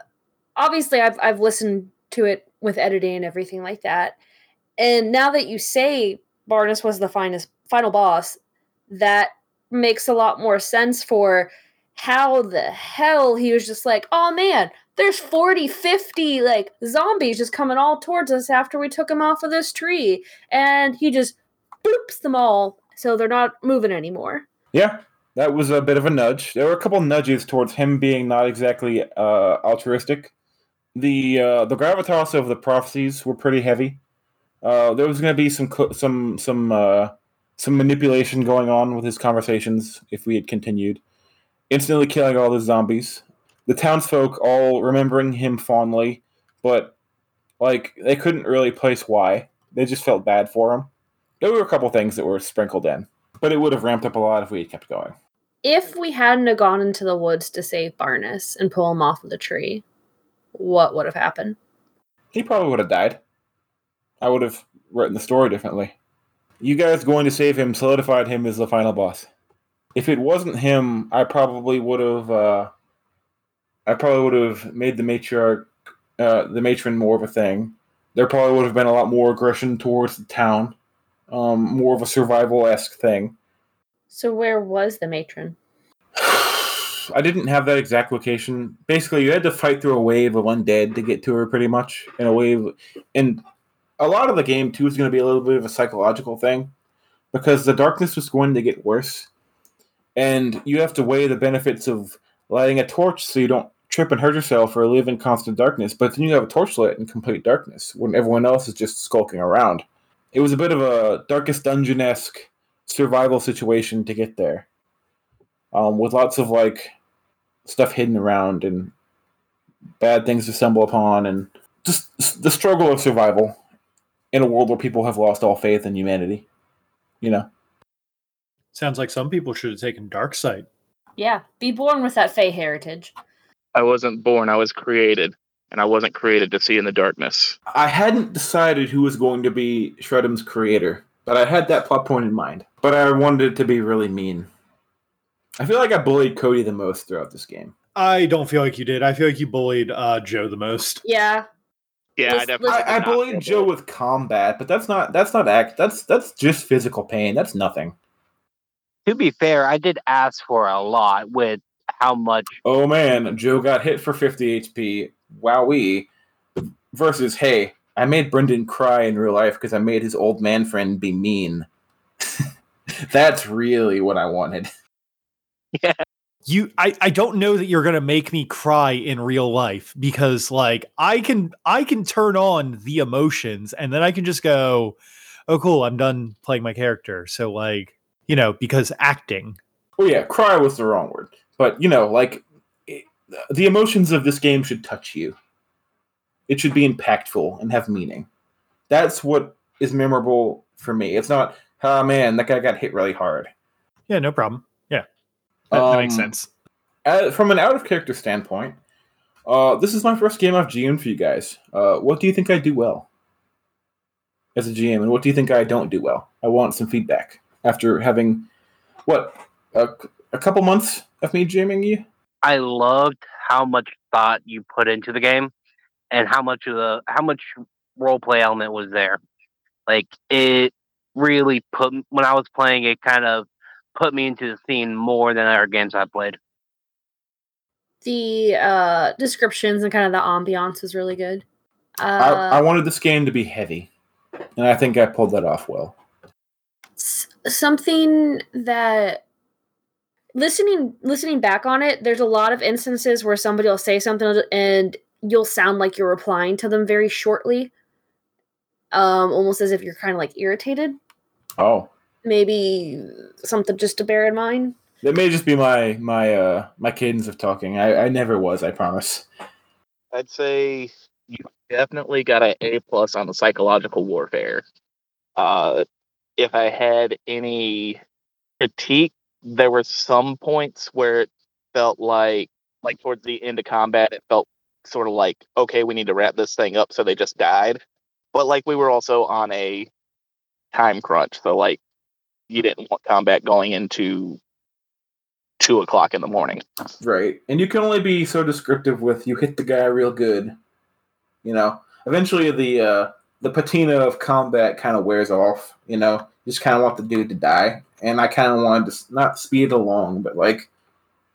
obviously, I've I've listened to it with editing and everything like that, and now that you say Barnes was the finest final boss, that makes a lot more sense for how the hell he was just like, oh man, there's 40, 50 like zombies just coming all towards us after we took him off of this tree. And he just boops them all so they're not moving anymore. Yeah, that was a bit of a nudge. There were a couple nudges towards him being not exactly uh, altruistic. The uh, the gravitas of the prophecies were pretty heavy. Uh, there was going to be some some some uh, some manipulation going on with his conversations if we had continued. Instantly killing all the zombies. The townsfolk all remembering him fondly, but like they couldn't really place why. They just felt bad for him. There were a couple things that were sprinkled in, but it would have ramped up a lot if we had kept going. If we hadn't have gone into the woods to save Barnes and pull him off of the tree, what would have happened? He probably would have died. I would have written the story differently. You guys going to save him solidified him as the final boss. If it wasn't him, I probably would have. Uh, I probably would have made the matriarch, uh, the matron, more of a thing. There probably would have been a lot more aggression towards the town, um, more of a survival esque thing. So where was the matron? [SIGHS] I didn't have that exact location. Basically, you had to fight through a wave of undead to get to her, pretty much. In a wave, and a lot of the game too is going to be a little bit of a psychological thing because the darkness was going to get worse, and you have to weigh the benefits of lighting a torch so you don't trip and hurt yourself or live in constant darkness. But then you have a torch lit in complete darkness when everyone else is just skulking around. It was a bit of a darkest dungeon esque survival situation to get there, um, with lots of like stuff hidden around and bad things to stumble upon, and just the struggle of survival in a world where people have lost all faith in humanity. You know, Sounds like some people should have taken Dark Sight. Yeah, be born with that Fey heritage. I wasn't born, I was created. And I wasn't created to see in the darkness. I hadn't decided who was going to be Shredim's creator, but I had that plot point in mind. But I wanted it to be really mean. I feel like I bullied Cody the most throughout this game. I don't feel like you did. I feel like you bullied uh, Joe the most. Yeah. Yeah, I definitely. let's- I, I bullied feel Joe with combat, but that's not that's not act. That's that's just physical pain. That's nothing. To be fair, I did ask for a lot with how much. Oh man, Joe got hit for 50 HP. Wowee. Versus, hey, I made Brendan cry in real life because I made his old man friend be mean. [LAUGHS] That's really what I wanted. [LAUGHS] Yeah. You I, I don't know that you're gonna make me cry in real life because like I can I can turn on the emotions and then I can just go, Oh cool, I'm done playing my character. So like, you know, because acting. Oh yeah, cry was the wrong word, but you know, like it, the emotions of this game should touch you. It should be impactful and have meaning. That's what is memorable for me. It's not, oh man, that guy got hit really hard. Yeah, no problem. Yeah. That, that makes Um, sense. Uh, from an out of character standpoint, uh, this is my first game I've GM for you guys. Uh, what do you think I do well as a GM, and what do you think I don't do well? I want some feedback after having what a, a couple months of me GMing you. I loved how much thought you put into the game, and how much of the how much role play element was there. Like it really put when I was playing, it kind of put me into the scene more than other games I played. The uh, descriptions and kind of the ambiance was really good. Uh, I, I wanted this game to be heavy, and I think I pulled that off well. s- something that listening listening back on it there's a lot of instances where somebody will say something and you'll sound like you're replying to them very shortly um almost as if you're kind of like irritated Oh, maybe something just to bear in mind that may just be my my uh my cadence of talking. I, I never was. I promise. I'd say you definitely got an A plus on the psychological warfare. Uh, if I had any critique, there were some points where it felt like, like towards the end of combat, it felt sort of like, okay, we need to wrap this thing up, so they just died. But like we were also on a time crunch, so like you didn't want combat going into two o'clock in the morning. Right, and you can only be so descriptive with you hit the guy real good. You know, eventually the uh the patina of combat kind of wears off. You know, you just kind of want the dude to die, and I kind of wanted to not speed along, but like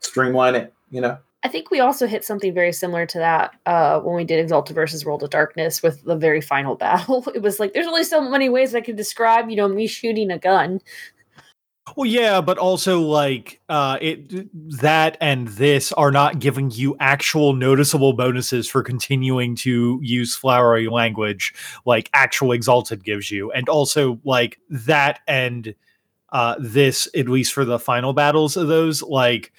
streamline it. You know. I think we also hit something very similar to that uh when we did exalted versus world of darkness with the very final [LAUGHS] battle. It was like there's only so many ways i can describe you know me shooting a gun. Well, yeah, but also like uh, it that and this are not giving you actual noticeable bonuses for continuing to use flowery language like actual exalted gives you, and also like that and uh, this at least for the final battles of those like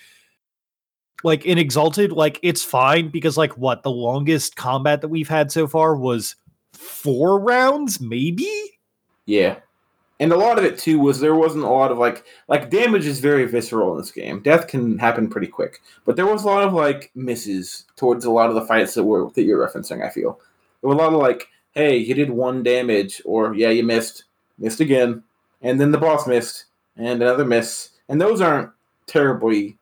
like in exalted like it's fine because like what the longest combat that we've had so far was four rounds maybe Yeah. And a lot of it too was there wasn't a lot of like like damage is very visceral in this game. Death can happen pretty quick, but there was a lot of like misses towards a lot of the fights that were that you're referencing. I feel there were a lot of like, hey, you did one damage, or yeah, you missed, missed again, and then the boss missed, and another miss, and those aren't terribly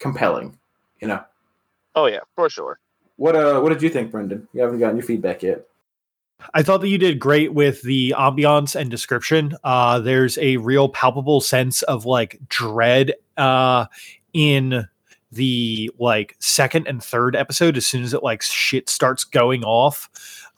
compelling, you know. Oh yeah, for sure. What uh, what did you think, Brendan? You haven't gotten your feedback yet. I thought that you did great with the ambiance and description. Uh, there's a real palpable sense of like dread uh, in the like second and third episode as soon as it like shit starts going off,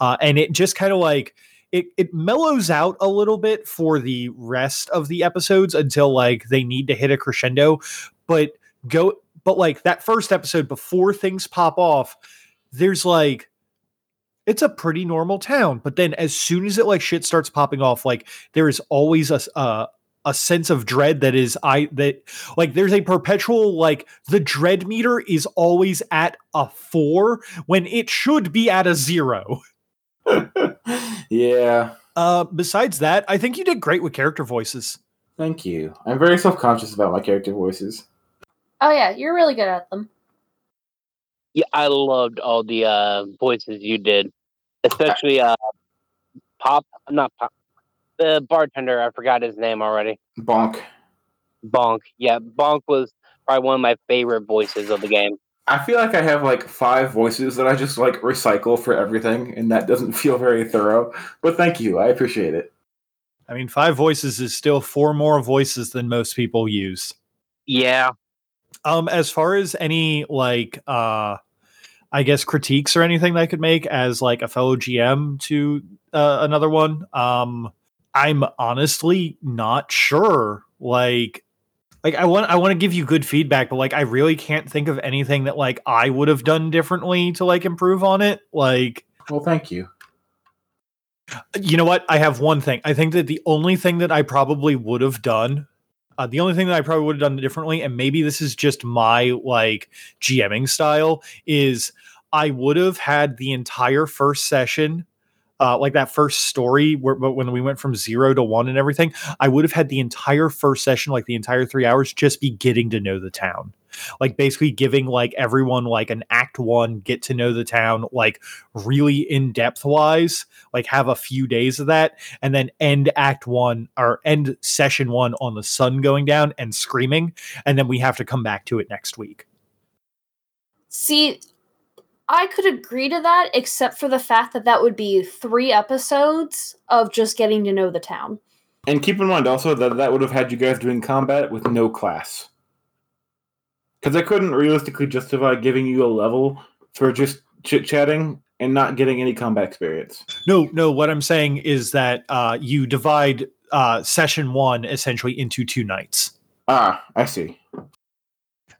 uh, and it just kind of like it it mellows out a little bit for the rest of the episodes until like they need to hit a crescendo, but go but like that first episode before things pop off, there's like it's a pretty normal town. But then as soon as it like shit starts popping off, like there is always a uh, a sense of dread that is I that like there's a perpetual like the dread meter is always at a four when it should be at a zero. [LAUGHS] yeah, Uh besides that, I think you did great with character voices. thank you. I'm very self conscious about my character voices. Oh yeah you're really good at them Yeah, I loved all the uh, voices you did, especially uh, Pop. Not Pop. The bartender. I forgot his name already. Bonk. Bonk. Yeah, Bonk was probably one of my favorite voices of the game. I feel like I have like five voices that I just like recycle for everything, and that doesn't [LAUGHS] feel very thorough. But thank you, I appreciate it. I mean, five voices is still four more voices than most people use. Yeah, Um, as far as any like uh I guess critiques or anything that I could make as like a fellow GM to uh, another one, um, I'm honestly not sure. Like like I want I want to give you good feedback, but like I really can't think of anything that like I would have done differently to like improve on it. Like Well, thank you. you know what? I have one thing. I think that the only thing that I probably would have done, uh, the only thing that I probably would have done differently, and maybe this is just my like GMing style, is I would have had the entire first session. Uh, like that first story where but when we went from zero to one and everything, I would have had the entire first session, like the entire three hours, just be getting to know the town. Like basically giving like everyone like an act one, get to know the town, like really in depth wise like have a few days of that and then end act one or end session one on the sun going down and screaming and then we have to come back to it next week See, I could agree to that, except for the fact that that would be three episodes of just getting to know the town. And keep in mind also that that would have had you guys doing combat with no class. Because I couldn't realistically justify giving you a level for just chit chatting and not getting any combat experience. No, no. What I'm saying is that uh, you divide uh, session one essentially into two nights. Ah, I see.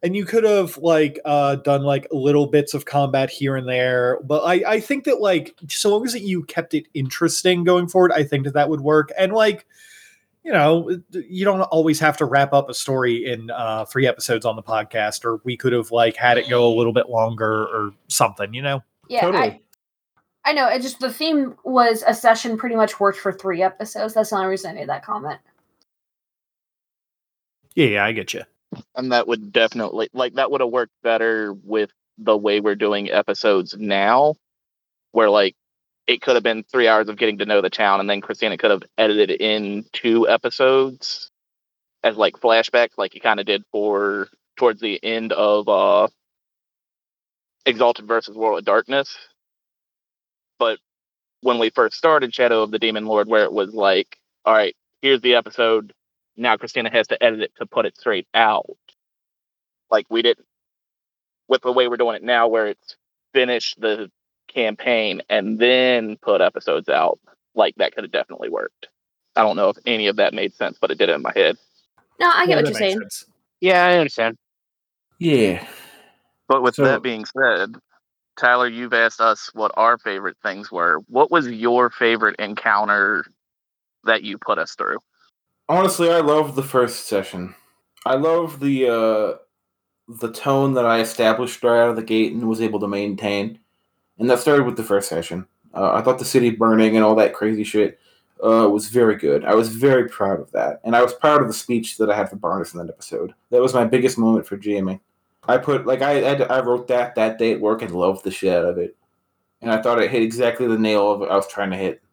and you could have like uh done like little bits of combat here and there but i i think that like so long as you kept it interesting going forward i think that that would work and like you know you don't always have to wrap up a story in uh three episodes on the podcast or we could have like had it go a little bit longer or something you know Yeah, totally. I, I know. It just the theme was a session pretty much worked for three episodes. That's the only reason I made that comment. yeah yeah i get you and that would definitely like that would have worked better with the way we're doing episodes now where like it could have been three hours of getting to know the town and then christina could have edited in two episodes as like flashbacks like you kind of did for towards the end of uh exalted versus world of darkness but when we first started shadow of the demon lord where it was like all right here's the episode now Christina has to edit it to put it straight out. Like we didn't with the way we're doing it now where it's finished the campaign and then put episodes out, like that could have definitely worked. I don't know if any of that made sense, but it did in my head. No, I get Yeah, what you're saying. sense. Yeah, I understand. Yeah. But with So- that being said, Tyler, you've asked us what our favorite things were. What was your favorite encounter that you put us through? Honestly, I love the first session. I love the uh, the tone that I established right out of the gate and was able to maintain, and that started with the first session. Uh, I thought the city burning and all that crazy shit uh, was very good. I was very proud of that, and I was proud of the speech that I had for Barnes in that episode. That was my biggest moment for GMing. I put like I I, I wrote that that day at work and loved the shit out of it, and I thought it hit exactly the nail of I was trying to hit.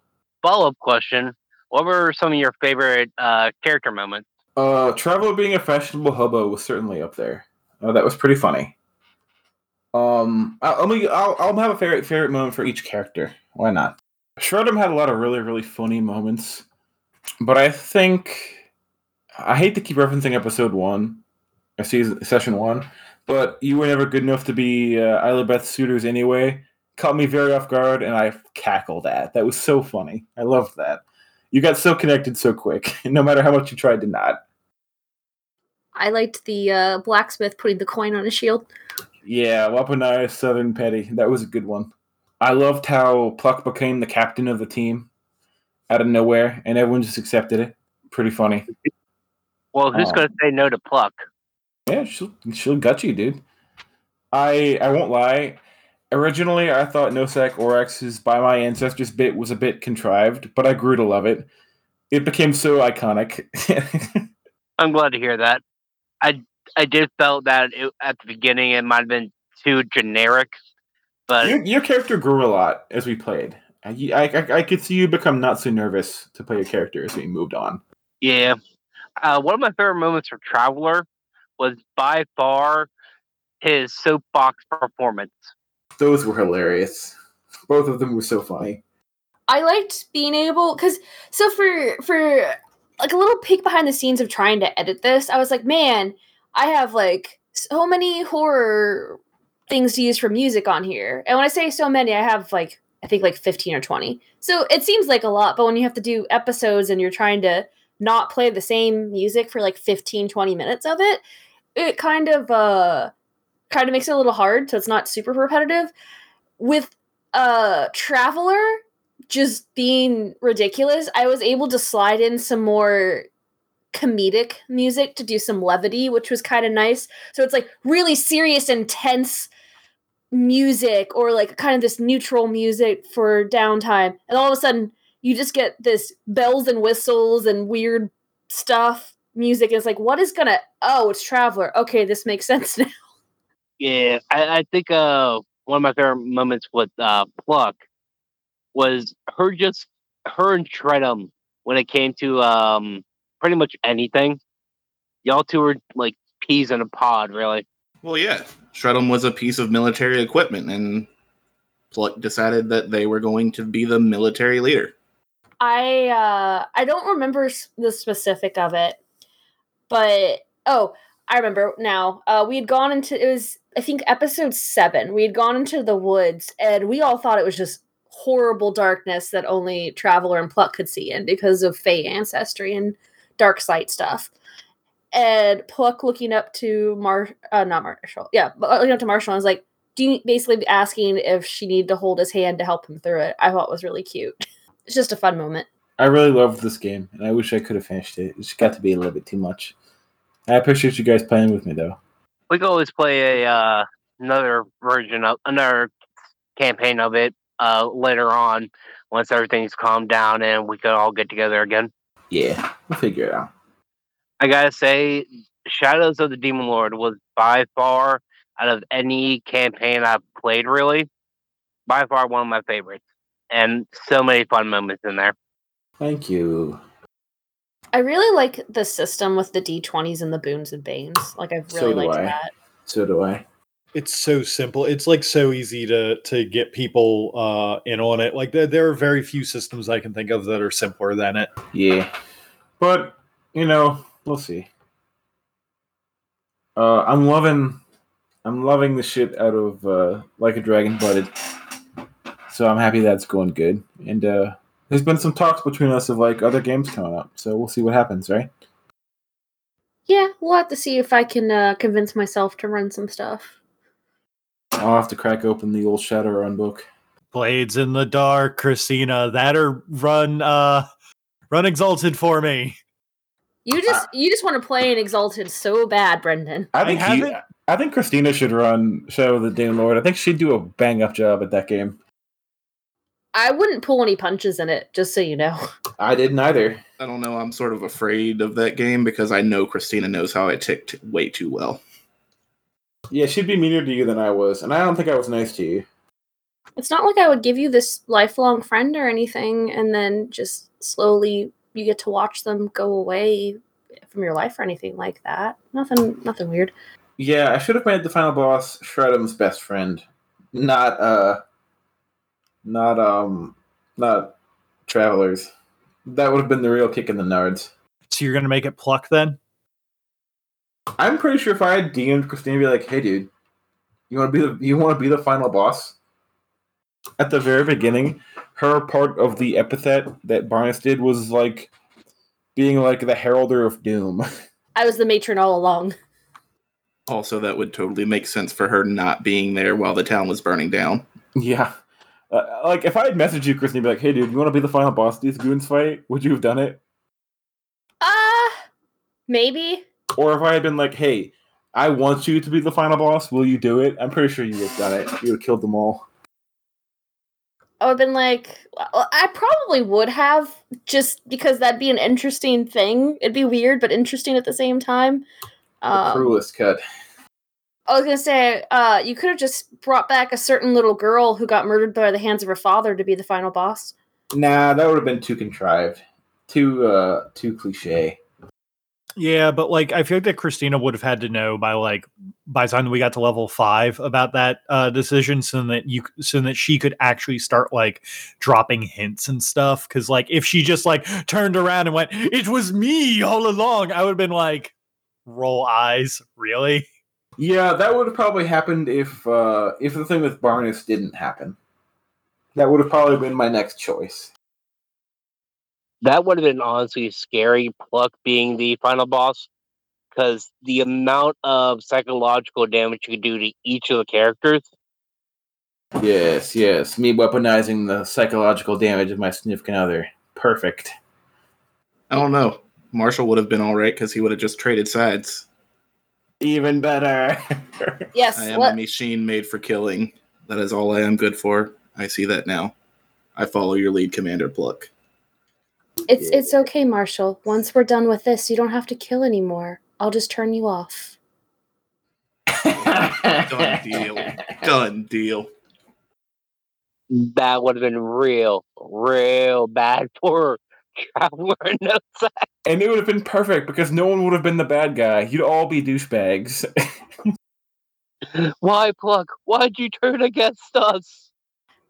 Follow up question: What were some of your favorite uh, character moments? Uh, Traveler being a fashionable hobo was certainly up there. Uh, that was pretty funny. Um, I, I'll, I'll I'll have a favorite favorite moment for each character. Why not? Shredem had a lot of really really funny moments, but I think I hate to keep referencing episode one, or season session one, but you were never good enough to be uh, Isla Beth suitors anyway. Caught me very off guard, and I cackled at. That was so funny. I loved that. You got so connected so quick, [LAUGHS] no matter how much you tried to not. I liked the uh, blacksmith putting the coin on his shield. Yeah, Wapanaya Southern Petty. That was a good one. I loved how Pluck became the captain of the team out of nowhere, and everyone just accepted it. Pretty funny. Well, who's um, going to say no to Pluck? Yeah, she'll she'll gut you, dude. I I won't lie. Originally, I thought Nosak Oryx's "By My Ancestors" bit was a bit contrived, but I grew to love it. It became so iconic. [LAUGHS] I'm glad to hear that. I I did felt that it, at the beginning it might have been too generic, but your, your character grew a lot as we played. I, I, I could see you become not so nervous to play your character as we moved on. yeah. Uh, one of my favorite moments for Traveler was by far his soapbox performance. Those were hilarious. Both of them were so funny. I liked being able because so for for like a little peek behind the scenes of trying to edit this, I was like, man, I have like so many horror things to use for music on here. And when I say so many, I have like I think like 15 or 20. So it seems like a lot, but when you have to do episodes and you're trying to not play the same music for like 15 20 minutes of it, it kind of uh kind of makes it a little hard so it's not super repetitive. With uh Traveler just being ridiculous, I was able to slide in some more comedic music to do some levity, which was kind of nice. So it's like really serious, intense music or like kind of this neutral music for downtime. And all of a sudden, you just get this bells and whistles and weird stuff music. It's like, what is gonna, oh, it's Traveler. Okay, this makes sense [LAUGHS] now. Yeah, I, I think uh, one of my favorite moments with uh, Pluck was her just her and Shredem when it came to um, pretty much anything. Y'all two were like peas in a pod, really. Well, yeah. Shredem was a piece of military equipment, and Pluck decided that they were going to be the military leader. I uh I don't remember the specific of it, but oh, I remember now. Uh, we had gone into it was I think episode seven. We had gone into the woods, and we all thought it was just horrible darkness that only Traveler and Pluck could see in because of Fey ancestry and dark sight stuff. And Pluck looking up to Mar, uh, not Marshall, yeah, but looking up to Marshall, and was like, do you, basically asking if she needed to hold his hand to help him through it. I thought was really cute. [LAUGHS] It's just a fun moment. I really loved this game, and I wish I could have finished it. It just got to be a little bit too much. I appreciate you guys playing with me, though. We could always play a uh, another version of another campaign of it uh, later on once everything's calmed down and we could all get together again. Yeah, we'll figure it out. I gotta say, Shadows of the Demon Lord was by far out of any campaign I've played, really, by far one of my favorites, and so many fun moments in there. Thank you. I really like the system with the D20s and the boons and banes. Like I've So really do liked I. that. So do I. it's so simple. It's like so easy to to get people uh in on it. Like there, there are very few systems I can think of that are simpler than it. Yeah, but you know, we'll see. Uh, I'm loving, I'm loving the shit out of uh, like a dragon blooded. So I'm happy that's going good. And uh, there's been some talks between us of like other games coming up. So we'll see what happens, right? Yeah, we'll have to see if I can uh, convince myself to run some stuff. I'll have to crack open the old Shadowrun book. Blades in the dark, Christina. That or run uh run exalted for me. You just you just want to play an exalted so bad, Brendan. I I think haven't- you, I think Christina should run Shadow of the Demon Lord. I think she'd do a bang up job at that game. I wouldn't pull any punches in it, just so you know. I didn't either. I don't know. I'm sort of afraid of that game because I know Christina knows how I ticked way too well. Yeah, she'd be meaner to you than I was, and I don't think I was nice to you. It's not like I would give you this lifelong friend or anything, and then just slowly you get to watch them go away from your life or anything like that. Nothing, nothing weird. Yeah, I should have made the final boss Shredum's best friend, not uh, not um, not travelers. That would have been the real kick in the nards. So you're gonna make it pluck then? I'm pretty sure if I had DM'd Christina, be like, "Hey, dude, you want to be the you want to be the final boss?" At the very beginning, her part of the epithet that Barnes did was like being like the heralder of doom. [LAUGHS] I was the matron all along. Also, that would totally make sense for her not being there while the town was burning down. yeah, uh, like if I had messaged you, Christina, be like, "Hey, dude, you want to be the final boss of these goons fight?" Would you have done it? Uh maybe. Or if I had been like, "Hey, I want you to be the final boss. Will you do it?" I'm pretty sure you would have done it. You would have killed them all. I would have been like, well, I probably would have, just because that'd be an interesting thing. It'd be weird, but interesting at the same time. The Um, cruelest cut. I was gonna say, uh, you could have just brought back a certain little girl who got murdered by the hands of her father to be the final boss. Nah, that would have been too contrived, too uh, too cliche. Yeah, but like I feel like that Christina would have had to know by like by the time we got to level five about that uh decision so that you so that she could actually start like dropping hints and stuff. Cause like if she just like turned around and went, It was me all along, I would have been like roll eyes, really? Yeah, that would have probably happened if uh, if the thing with Barnes didn't happen. That would have probably been my next choice. That would have been honestly scary. Pluck being the final boss, because the amount of psychological damage you could do to each of the characters. Yes, yes, me weaponizing the psychological damage of my significant other. Perfect. I don't know. Marshall would have been all right because he would have just traded sides. Even better. [LAUGHS] Yes, I am let- a machine made for killing. That is all I am good for. I see that now. I follow your lead, Commander Pluck. It's Yeah. it's okay, Marshall. Once we're done with this, you don't have to kill anymore. I'll just turn you off. Done [LAUGHS] deal. Done deal. That would have been real, real bad for Traveler [LAUGHS] no side. And it would have been perfect because no one would have been the bad guy. You'd all be douchebags. [LAUGHS] Why, Pluck? Why'd you turn against us?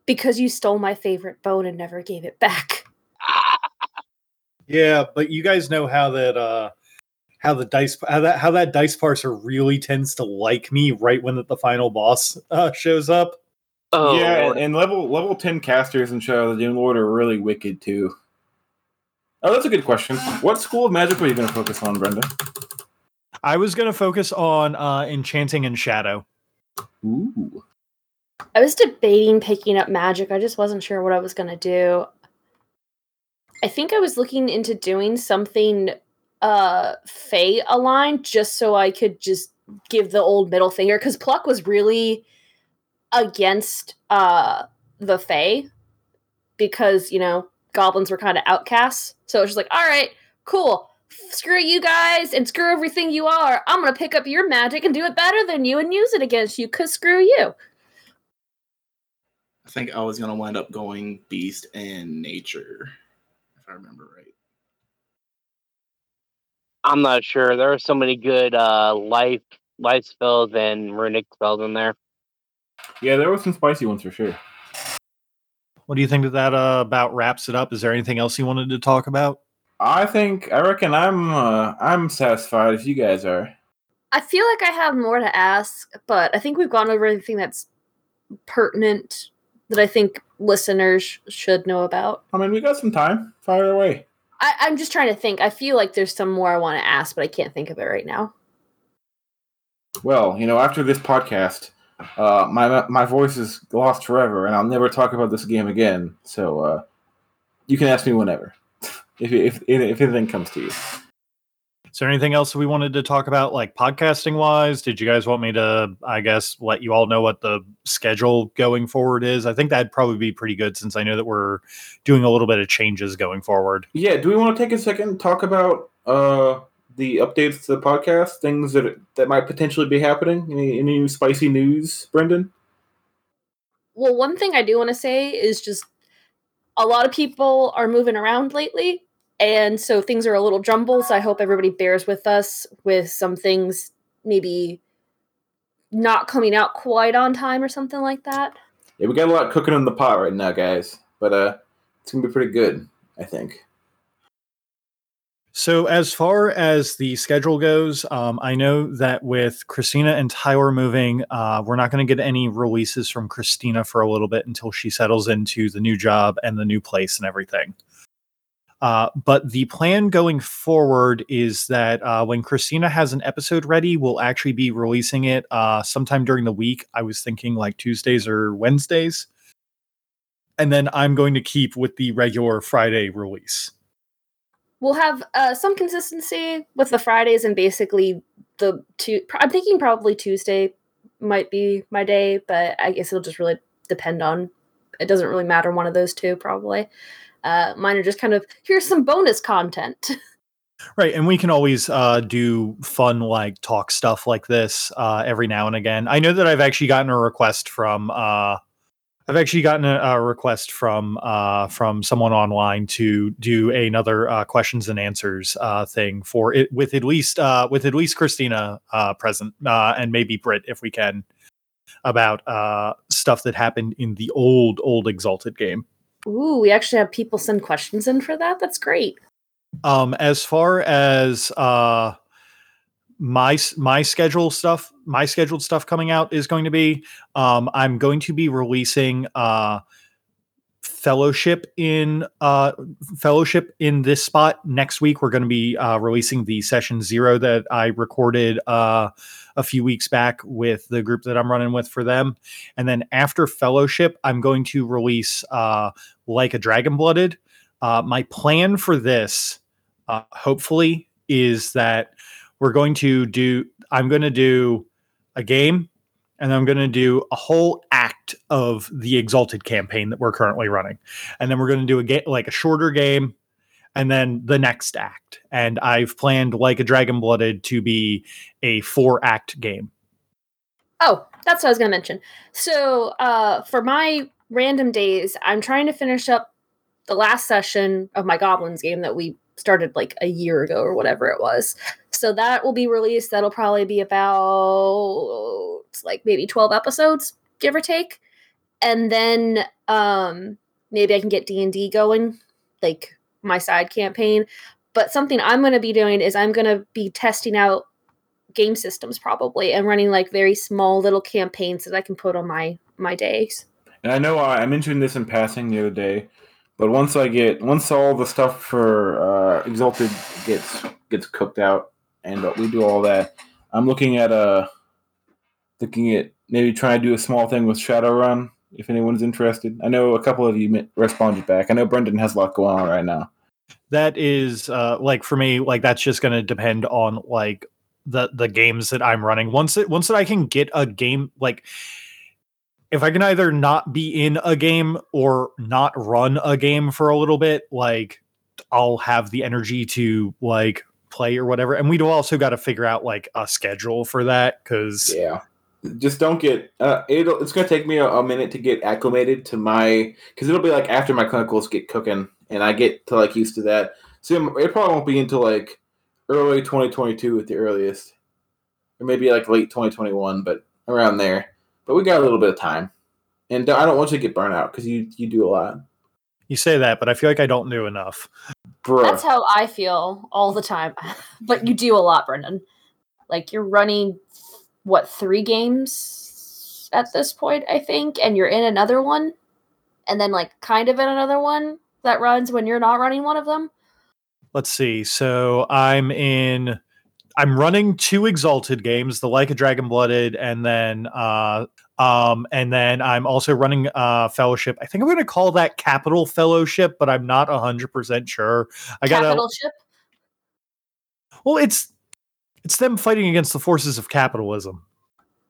Because you stole my favorite bone and never gave it back. Yeah, but you guys know how that uh how the dice how that how that dice parser really tends to like me right when the, the final boss uh, shows up. Oh, yeah, and, and level level ten casters in Shadow of the Doom Lord are really wicked too. Oh, that's a good question. What school of magic were you going to focus on, Brenda? I was going to focus on uh, enchanting and shadow. Ooh, I was debating picking up magic. I just wasn't sure what I was going to do. I think I was looking into doing something uh aligned just so I could just give the old middle finger cuz Pluck was really against uh the Fey because, you know, goblins were kind of outcasts. So it was just like, "All right, cool. Screw you guys and screw everything you are. I'm to pick up your magic and do it better than you and use it against you cuz screw you." I think I was gonna wind up going beast and nature, I remember right. I'm not sure. There are so many good uh, life life spells and runic spells in there. yeah, there were some spicy ones for sure. What do you think that that uh, about wraps it up? Is there anything else you wanted to talk about? I think I reckon I'm uh, I'm satisfied if you guys are. I feel like I have more to ask, but I think we've gone over everything that's pertinent that I think listeners should know about. I mean, we got some time. Fire away. I, I'm just trying to think. I feel like there's some more I want to ask, but I can't think of it right now. Well, you know, after this podcast, uh, my my voice is lost forever, and I'll never talk about this game again. So uh, you can ask me whenever, [LAUGHS] if if if anything comes to you. Is there anything else we wanted to talk about, like podcasting wise? Did you guys want me to, I guess, let you all know what the schedule going forward is? I think that'd probably be pretty good since I know that we're doing a little bit of changes going forward. Yeah, do we want to take a second and talk about uh, the updates to the podcast, things that that might potentially be happening? Any, any new spicy news, Brendan? Well, one thing I do want to say is just a lot of people are moving around lately, and so things are a little jumbled. So I hope everybody bears with us with some things maybe not coming out quite on time or something like that. Yeah, we got a lot cooking in the pot right now, guys. But uh, it's gonna be pretty good, I think. So, as far as the schedule goes, um, I know that with Christina and Tyler moving, uh, we're not going to get any releases from Christina for a little bit until she settles into the new job and the new place and everything. Uh, but the plan going forward is that uh, when Christina has an episode ready, we'll actually be releasing it uh, sometime during the week. I was thinking like Tuesdays or Wednesdays. And then I'm going to keep with the regular Friday release. We'll have uh, some consistency with the Fridays and basically the two. I'm thinking probably Tuesday might be my day, but I guess it'll just really depend on. It doesn't really matter one of those two probably. Uh, mine are just kind of here's some bonus content. [LAUGHS] Right, and we can always uh, do fun like talk stuff like this uh, every now and again. I know that I've actually gotten a request from uh, I've actually gotten a, a request from uh, from someone online to do another uh, questions and answers uh, thing for it with at least uh, with at least Christina uh, present uh, and maybe Britt if we can about uh, stuff that happened in the old old Exalted game. Ooh, we actually have people send questions in for that. That's great. Um, as far as uh, my my schedule stuff, my scheduled stuff coming out is going to be, um, I'm going to be releasing uh, fellowship in uh, fellowship in this spot next week. We're going to be uh, releasing the session zero that I recorded uh, a few weeks back with the group that I'm running with for them, and then after fellowship, I'm going to release uh, like a dragon blooded. Uh, my plan for this, uh, hopefully, is that we're going to do. I'm going to do a game, and I'm going to do a whole act of the Exalted campaign that we're currently running, and then we're going to do a game like a shorter game, and then the next act. And I've planned like a Dragon Blooded to be a four act game. Oh, that's what I was going to mention. So, uh, for my random days, I'm trying to finish up the last session of my Goblins game that we started like a year ago or whatever it was. So that will be released. That'll probably be about like maybe 12 episodes, give or take. And then um maybe I can get D&D going, like my side campaign. but something I'm going to be doing is I'm going to be testing out game systems probably and running like very small little campaigns that I can put on my my days. And I know I, I mentioned this in passing the other day, but once I get once all the stuff for uh, Exalted gets gets cooked out and we do all that, I'm looking at uh looking at maybe trying to do a small thing with Shadowrun if anyone's interested. I know a couple of you responded back. I know Brendan has a lot going on right now. That is uh like for me like that's just going to depend on like the the games that i'm running once it once that i can get a game like if i can either not be in a game or not run a game for a little bit like i'll have the energy to like play or whatever and we'd also got to figure out like a schedule for that because Yeah. Just don't get. Uh, it'll. It's gonna take me a, a minute to get acclimated to my because it'll be like after my clinicals get cooking and I get to like used to that. So it probably won't be until like early 2022 at the earliest, or maybe like late 2021, but around there. But we got a little bit of time, and I don't want you to get burnt out because you you do a lot, you say that but i feel like i don't do enough bro. That's how I feel all the time. [LAUGHS] but you do a lot, Brendan. Like you're running what three games at this point, I think, and you're in another one, and then like kind of in another one that runs when you're not running one of them. let's see so i'm in i'm running two exalted games the like a dragon blooded and then uh um and then i'm also running uh fellowship i think i'm going to call that capital fellowship but i'm not 100% sure i got to Capital ship. well it's it's them fighting against the forces of capitalism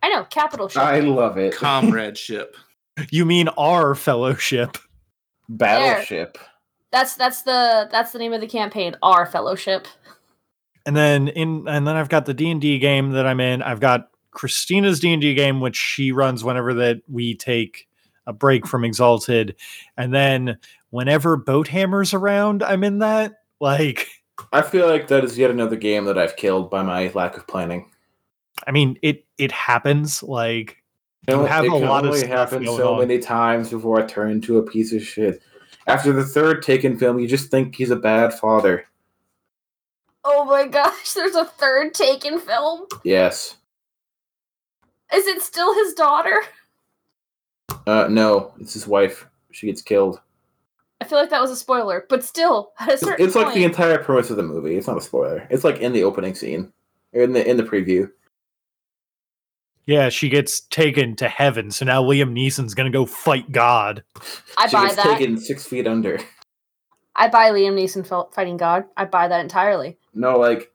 I know capital ship. I love it. Comradeship. [LAUGHS] you mean our fellowship Battleship. that's that's the that's the name of the campaign. Our fellowship. and then in and then I've got the D and D game that I'm in. I've got Christina's D and D game, which she runs whenever that we take a break from Exalted, and then whenever Boathammer's around, I'm in that. Like, I feel like that is yet another game that I've killed by my lack of planning. I mean, it it happens. Like, You know, You have it a can lot only stuff happen so on. many times before I turn into a piece of shit. After the third Taken film, you just think he's a bad father. Oh my gosh! There's a third Taken film. Yes. Is it still his daughter? Uh, no, it's his wife. She gets killed. I feel like that was a spoiler, but still, at a It's, certain it's like the entire premise of the movie. It's not a spoiler. It's like in the opening scene, in the in the preview. Yeah, she gets taken to heaven, so now Liam Neeson's gonna go fight God. I she buy gets that. taken six feet under. I buy Liam Neeson fighting God. I buy that entirely. No, like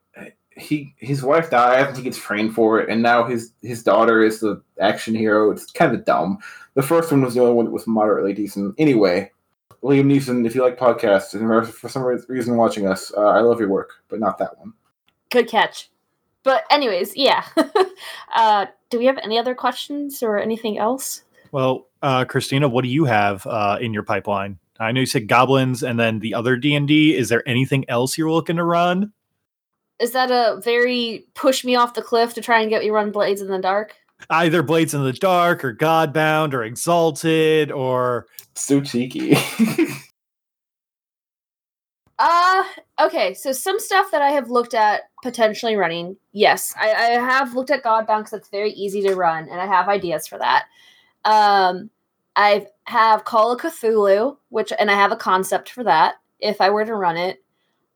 he his wife dies and he gets framed for it, and now his his daughter is the action hero. It's kind of dumb. The first one was the only one that was moderately decent. Anyway, Liam Neeson, if you like podcasts and are for some reason watching us, uh, I love your work, but not that one. Good catch. But anyways, yeah. [LAUGHS] uh, do we have any other questions or anything else? Well, uh, Christina, what do you have uh, in your pipeline? I know you said goblins, and then the other D and D. Is there anything else you're looking to run? Is that a very push me off the cliff to try and get me run blades in the dark? Either Blades in the Dark, or Godbound, or Exalted, or So cheeky. [LAUGHS] Uh okay, so some stuff that I have looked at potentially running. Yes, I, I have looked at Godbound because it's very easy to run, and I have ideas for that. Um, I have Call of Cthulhu, which and I have a concept for that if I were to run it.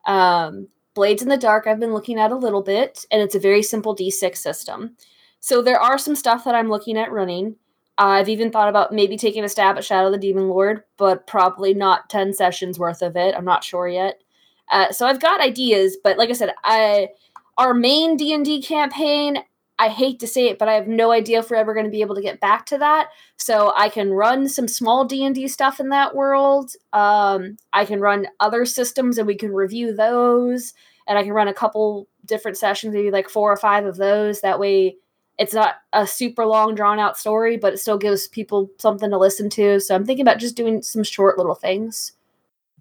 Um, Blades in the Dark, I've been looking at a little bit, and it's a very simple D6 system. So there are some stuff that I'm looking at running. I've even thought about maybe taking a stab at Shadow the Demon Lord, but probably not 10 sessions worth of it. I'm not sure yet. Uh, so I've got ideas, but like I said, I our main D&D campaign, I hate to say it, but I have no idea if we're ever going to be able to get back to that. So I can run some small D&D stuff in that world. Um, I can run other systems and we can review those and I can run a couple different sessions, maybe like four or five of those. That way it's not a super long drawn out story but it still gives people something to listen to so i'm thinking about just doing some short little things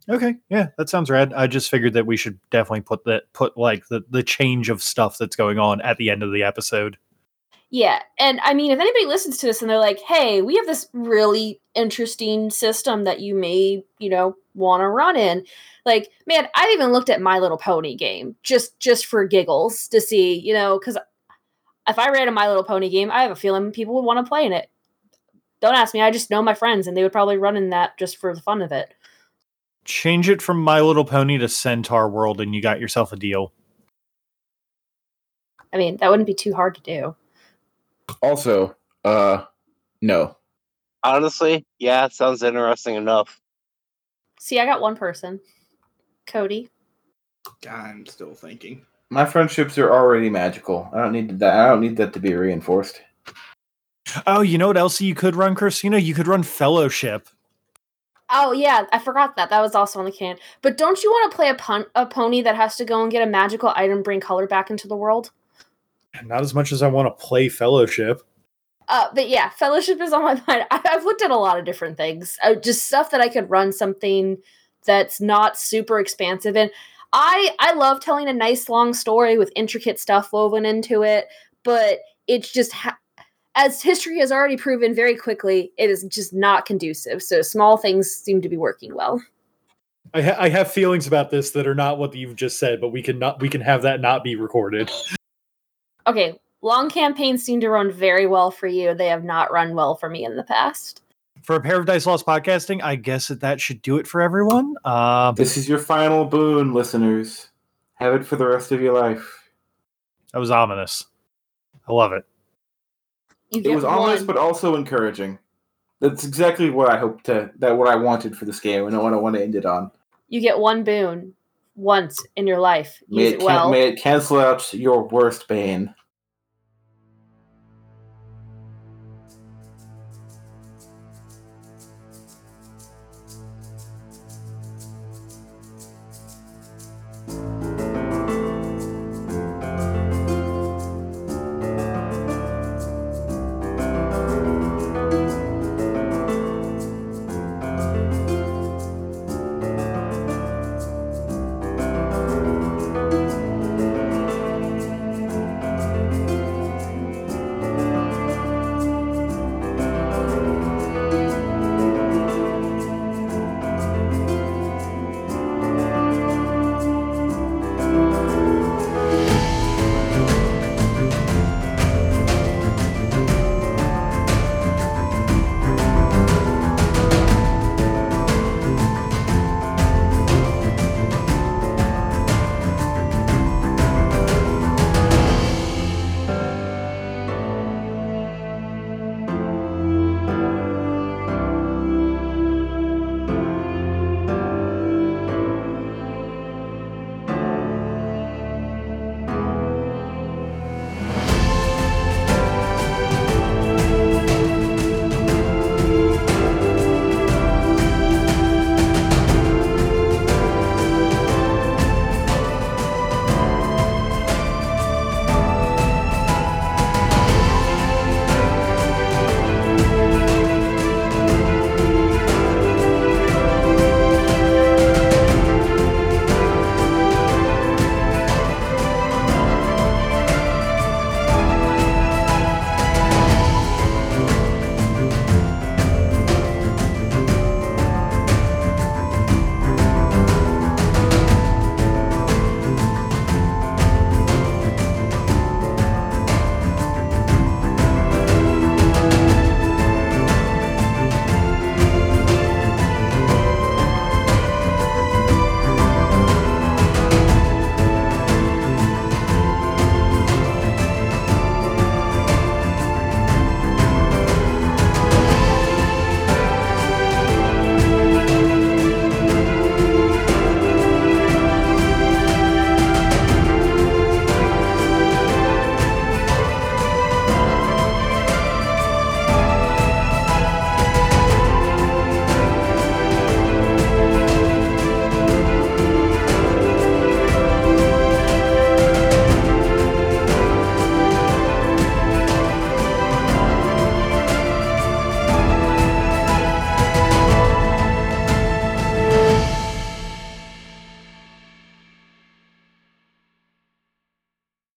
okay, yeah, that sounds rad. I just figured that we should definitely put that put like the the change of stuff that's going on at the end of the episode. Yeah, and I mean, if anybody listens to this and they're like, "Hey, we have this really interesting system that you may, you know, want to run in," like, man, I even looked at My Little Pony game just just for giggles to see, you know, because if I ran a My Little Pony game, I have a feeling people would want to play in it. Don't ask me; I just know my friends, and they would probably run in that just for the fun of it. Change it from My Little Pony to Centaur World, and you got yourself a deal. I mean, that wouldn't be too hard to do. Also, uh, no. Honestly, yeah, sounds interesting enough. See, I got one person, Cody. I'm still thinking. My friendships are already magical. I don't need that. I don't need that to be reinforced. Oh, you know what else you could run, Christina? You could run Fellowship. Oh yeah, I forgot that. That was also on the can. But don't you want to play a pun- a pony that has to go and get a magical item, bring color back into the world? Not as much as I want to play Fellowship. Uh, but yeah, fellowship is on my [LAUGHS] mind. I- I've looked at a lot of different things, uh, just stuff that I could run something that's not super expansive. And I I love telling a nice long story with intricate stuff woven into it, but it's just ha- as history has already proven very quickly, it is just not conducive. So small things seem to be working well. I, ha- I have feelings about this that are not what you've just said, but we can not we can have that not be recorded. Okay, long campaigns seem to run very well for you. They have not run well for me in the past. For a pair of Dice Lost podcasting, I guess that that should do it for everyone. Uh, This is your final boon, listeners. Have it for the rest of your life. that was ominous. I love it. It get was ominous, but also encouraging. That's exactly what I hoped to. That what I wanted for this game, and what I want to end it on. you get one boon once in your life. May Use it, it can- well. may it cancel out your worst bane.